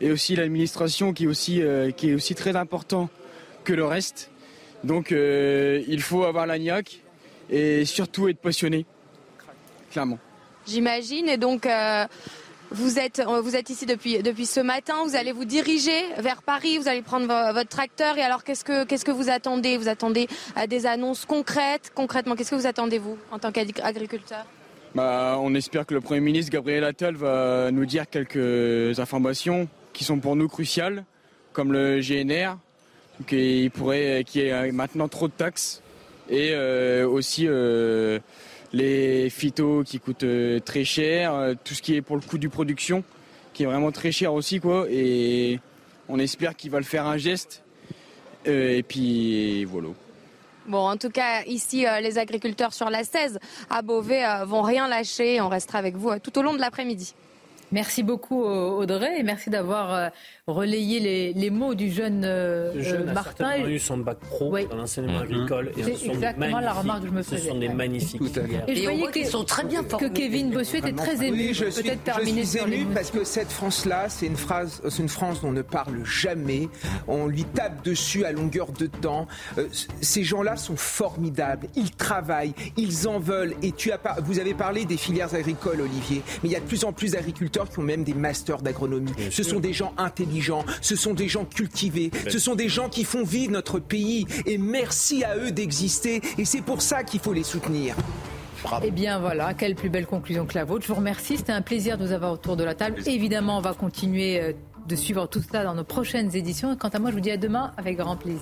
Et aussi l'administration qui est aussi, euh, qui est aussi très important que le reste. Donc euh, il faut avoir l'agnac et surtout être passionné, clairement. j'imagine. Et donc, euh, vous êtes, euh, vous êtes ici depuis, depuis ce matin. Vous allez vous diriger vers Paris. Vous allez prendre votre tracteur. Et alors, qu'est-ce que, qu'est-ce que vous attendez? Vous attendez des annonces concrètes? Concrètement, qu'est-ce que vous attendez, vous, en tant qu'agriculteur bah, On espère que le Premier ministre, Gabriel Attal, va nous dire quelques informations qui sont pour nous cruciales, comme le GNR, qui pourrait, qui est maintenant trop de taxes et euh, aussi euh, les phytos qui coûtent euh, très cher, tout ce qui est pour le coût du production qui est vraiment très cher aussi quoi et on espère qu'il va le faire un geste et puis voilà. Bon, en tout cas, ici, les agriculteurs sur la 16 à Beauvais vont rien lâcher. On restera avec vous tout au long de l'après-midi. Merci beaucoup Audrey et merci d'avoir euh, relayé les, mots du jeune, euh, Ce jeune Martin. A eu son bac pro dans l'enseignement mhm. agricole. C'est exactement la remarque que je me faisais. Ce sont des magnifiques Et je voyais qu'ils sont très bien formés. Que Kevin Bossuet était très ému. je suis, je suis ému parce que cette France-là, c'est une, phrase, c'est une France dont on ne parle jamais. On lui tape dessus à longueur de temps. Euh, ces gens-là sont formidables. Ils travaillent, ils en veulent. Et tu as, vous avez parlé des filières agricoles, Olivier. Mais il y a de plus en plus d'agriculteurs qui ont même des masters d'agronomie. Ce sont des gens intelligents, ce sont des gens cultivés, ce sont des gens qui font vivre notre pays. Et merci à eux d'exister. Et c'est pour ça qu'il faut les soutenir. Eh bien voilà, quelle plus belle conclusion que la vôtre. Je vous remercie, c'était un plaisir de vous avoir autour de la table. Évidemment, on va continuer euh, de suivre tout ça dans nos prochaines éditions. Quant à moi, je vous dis à demain avec grand plaisir.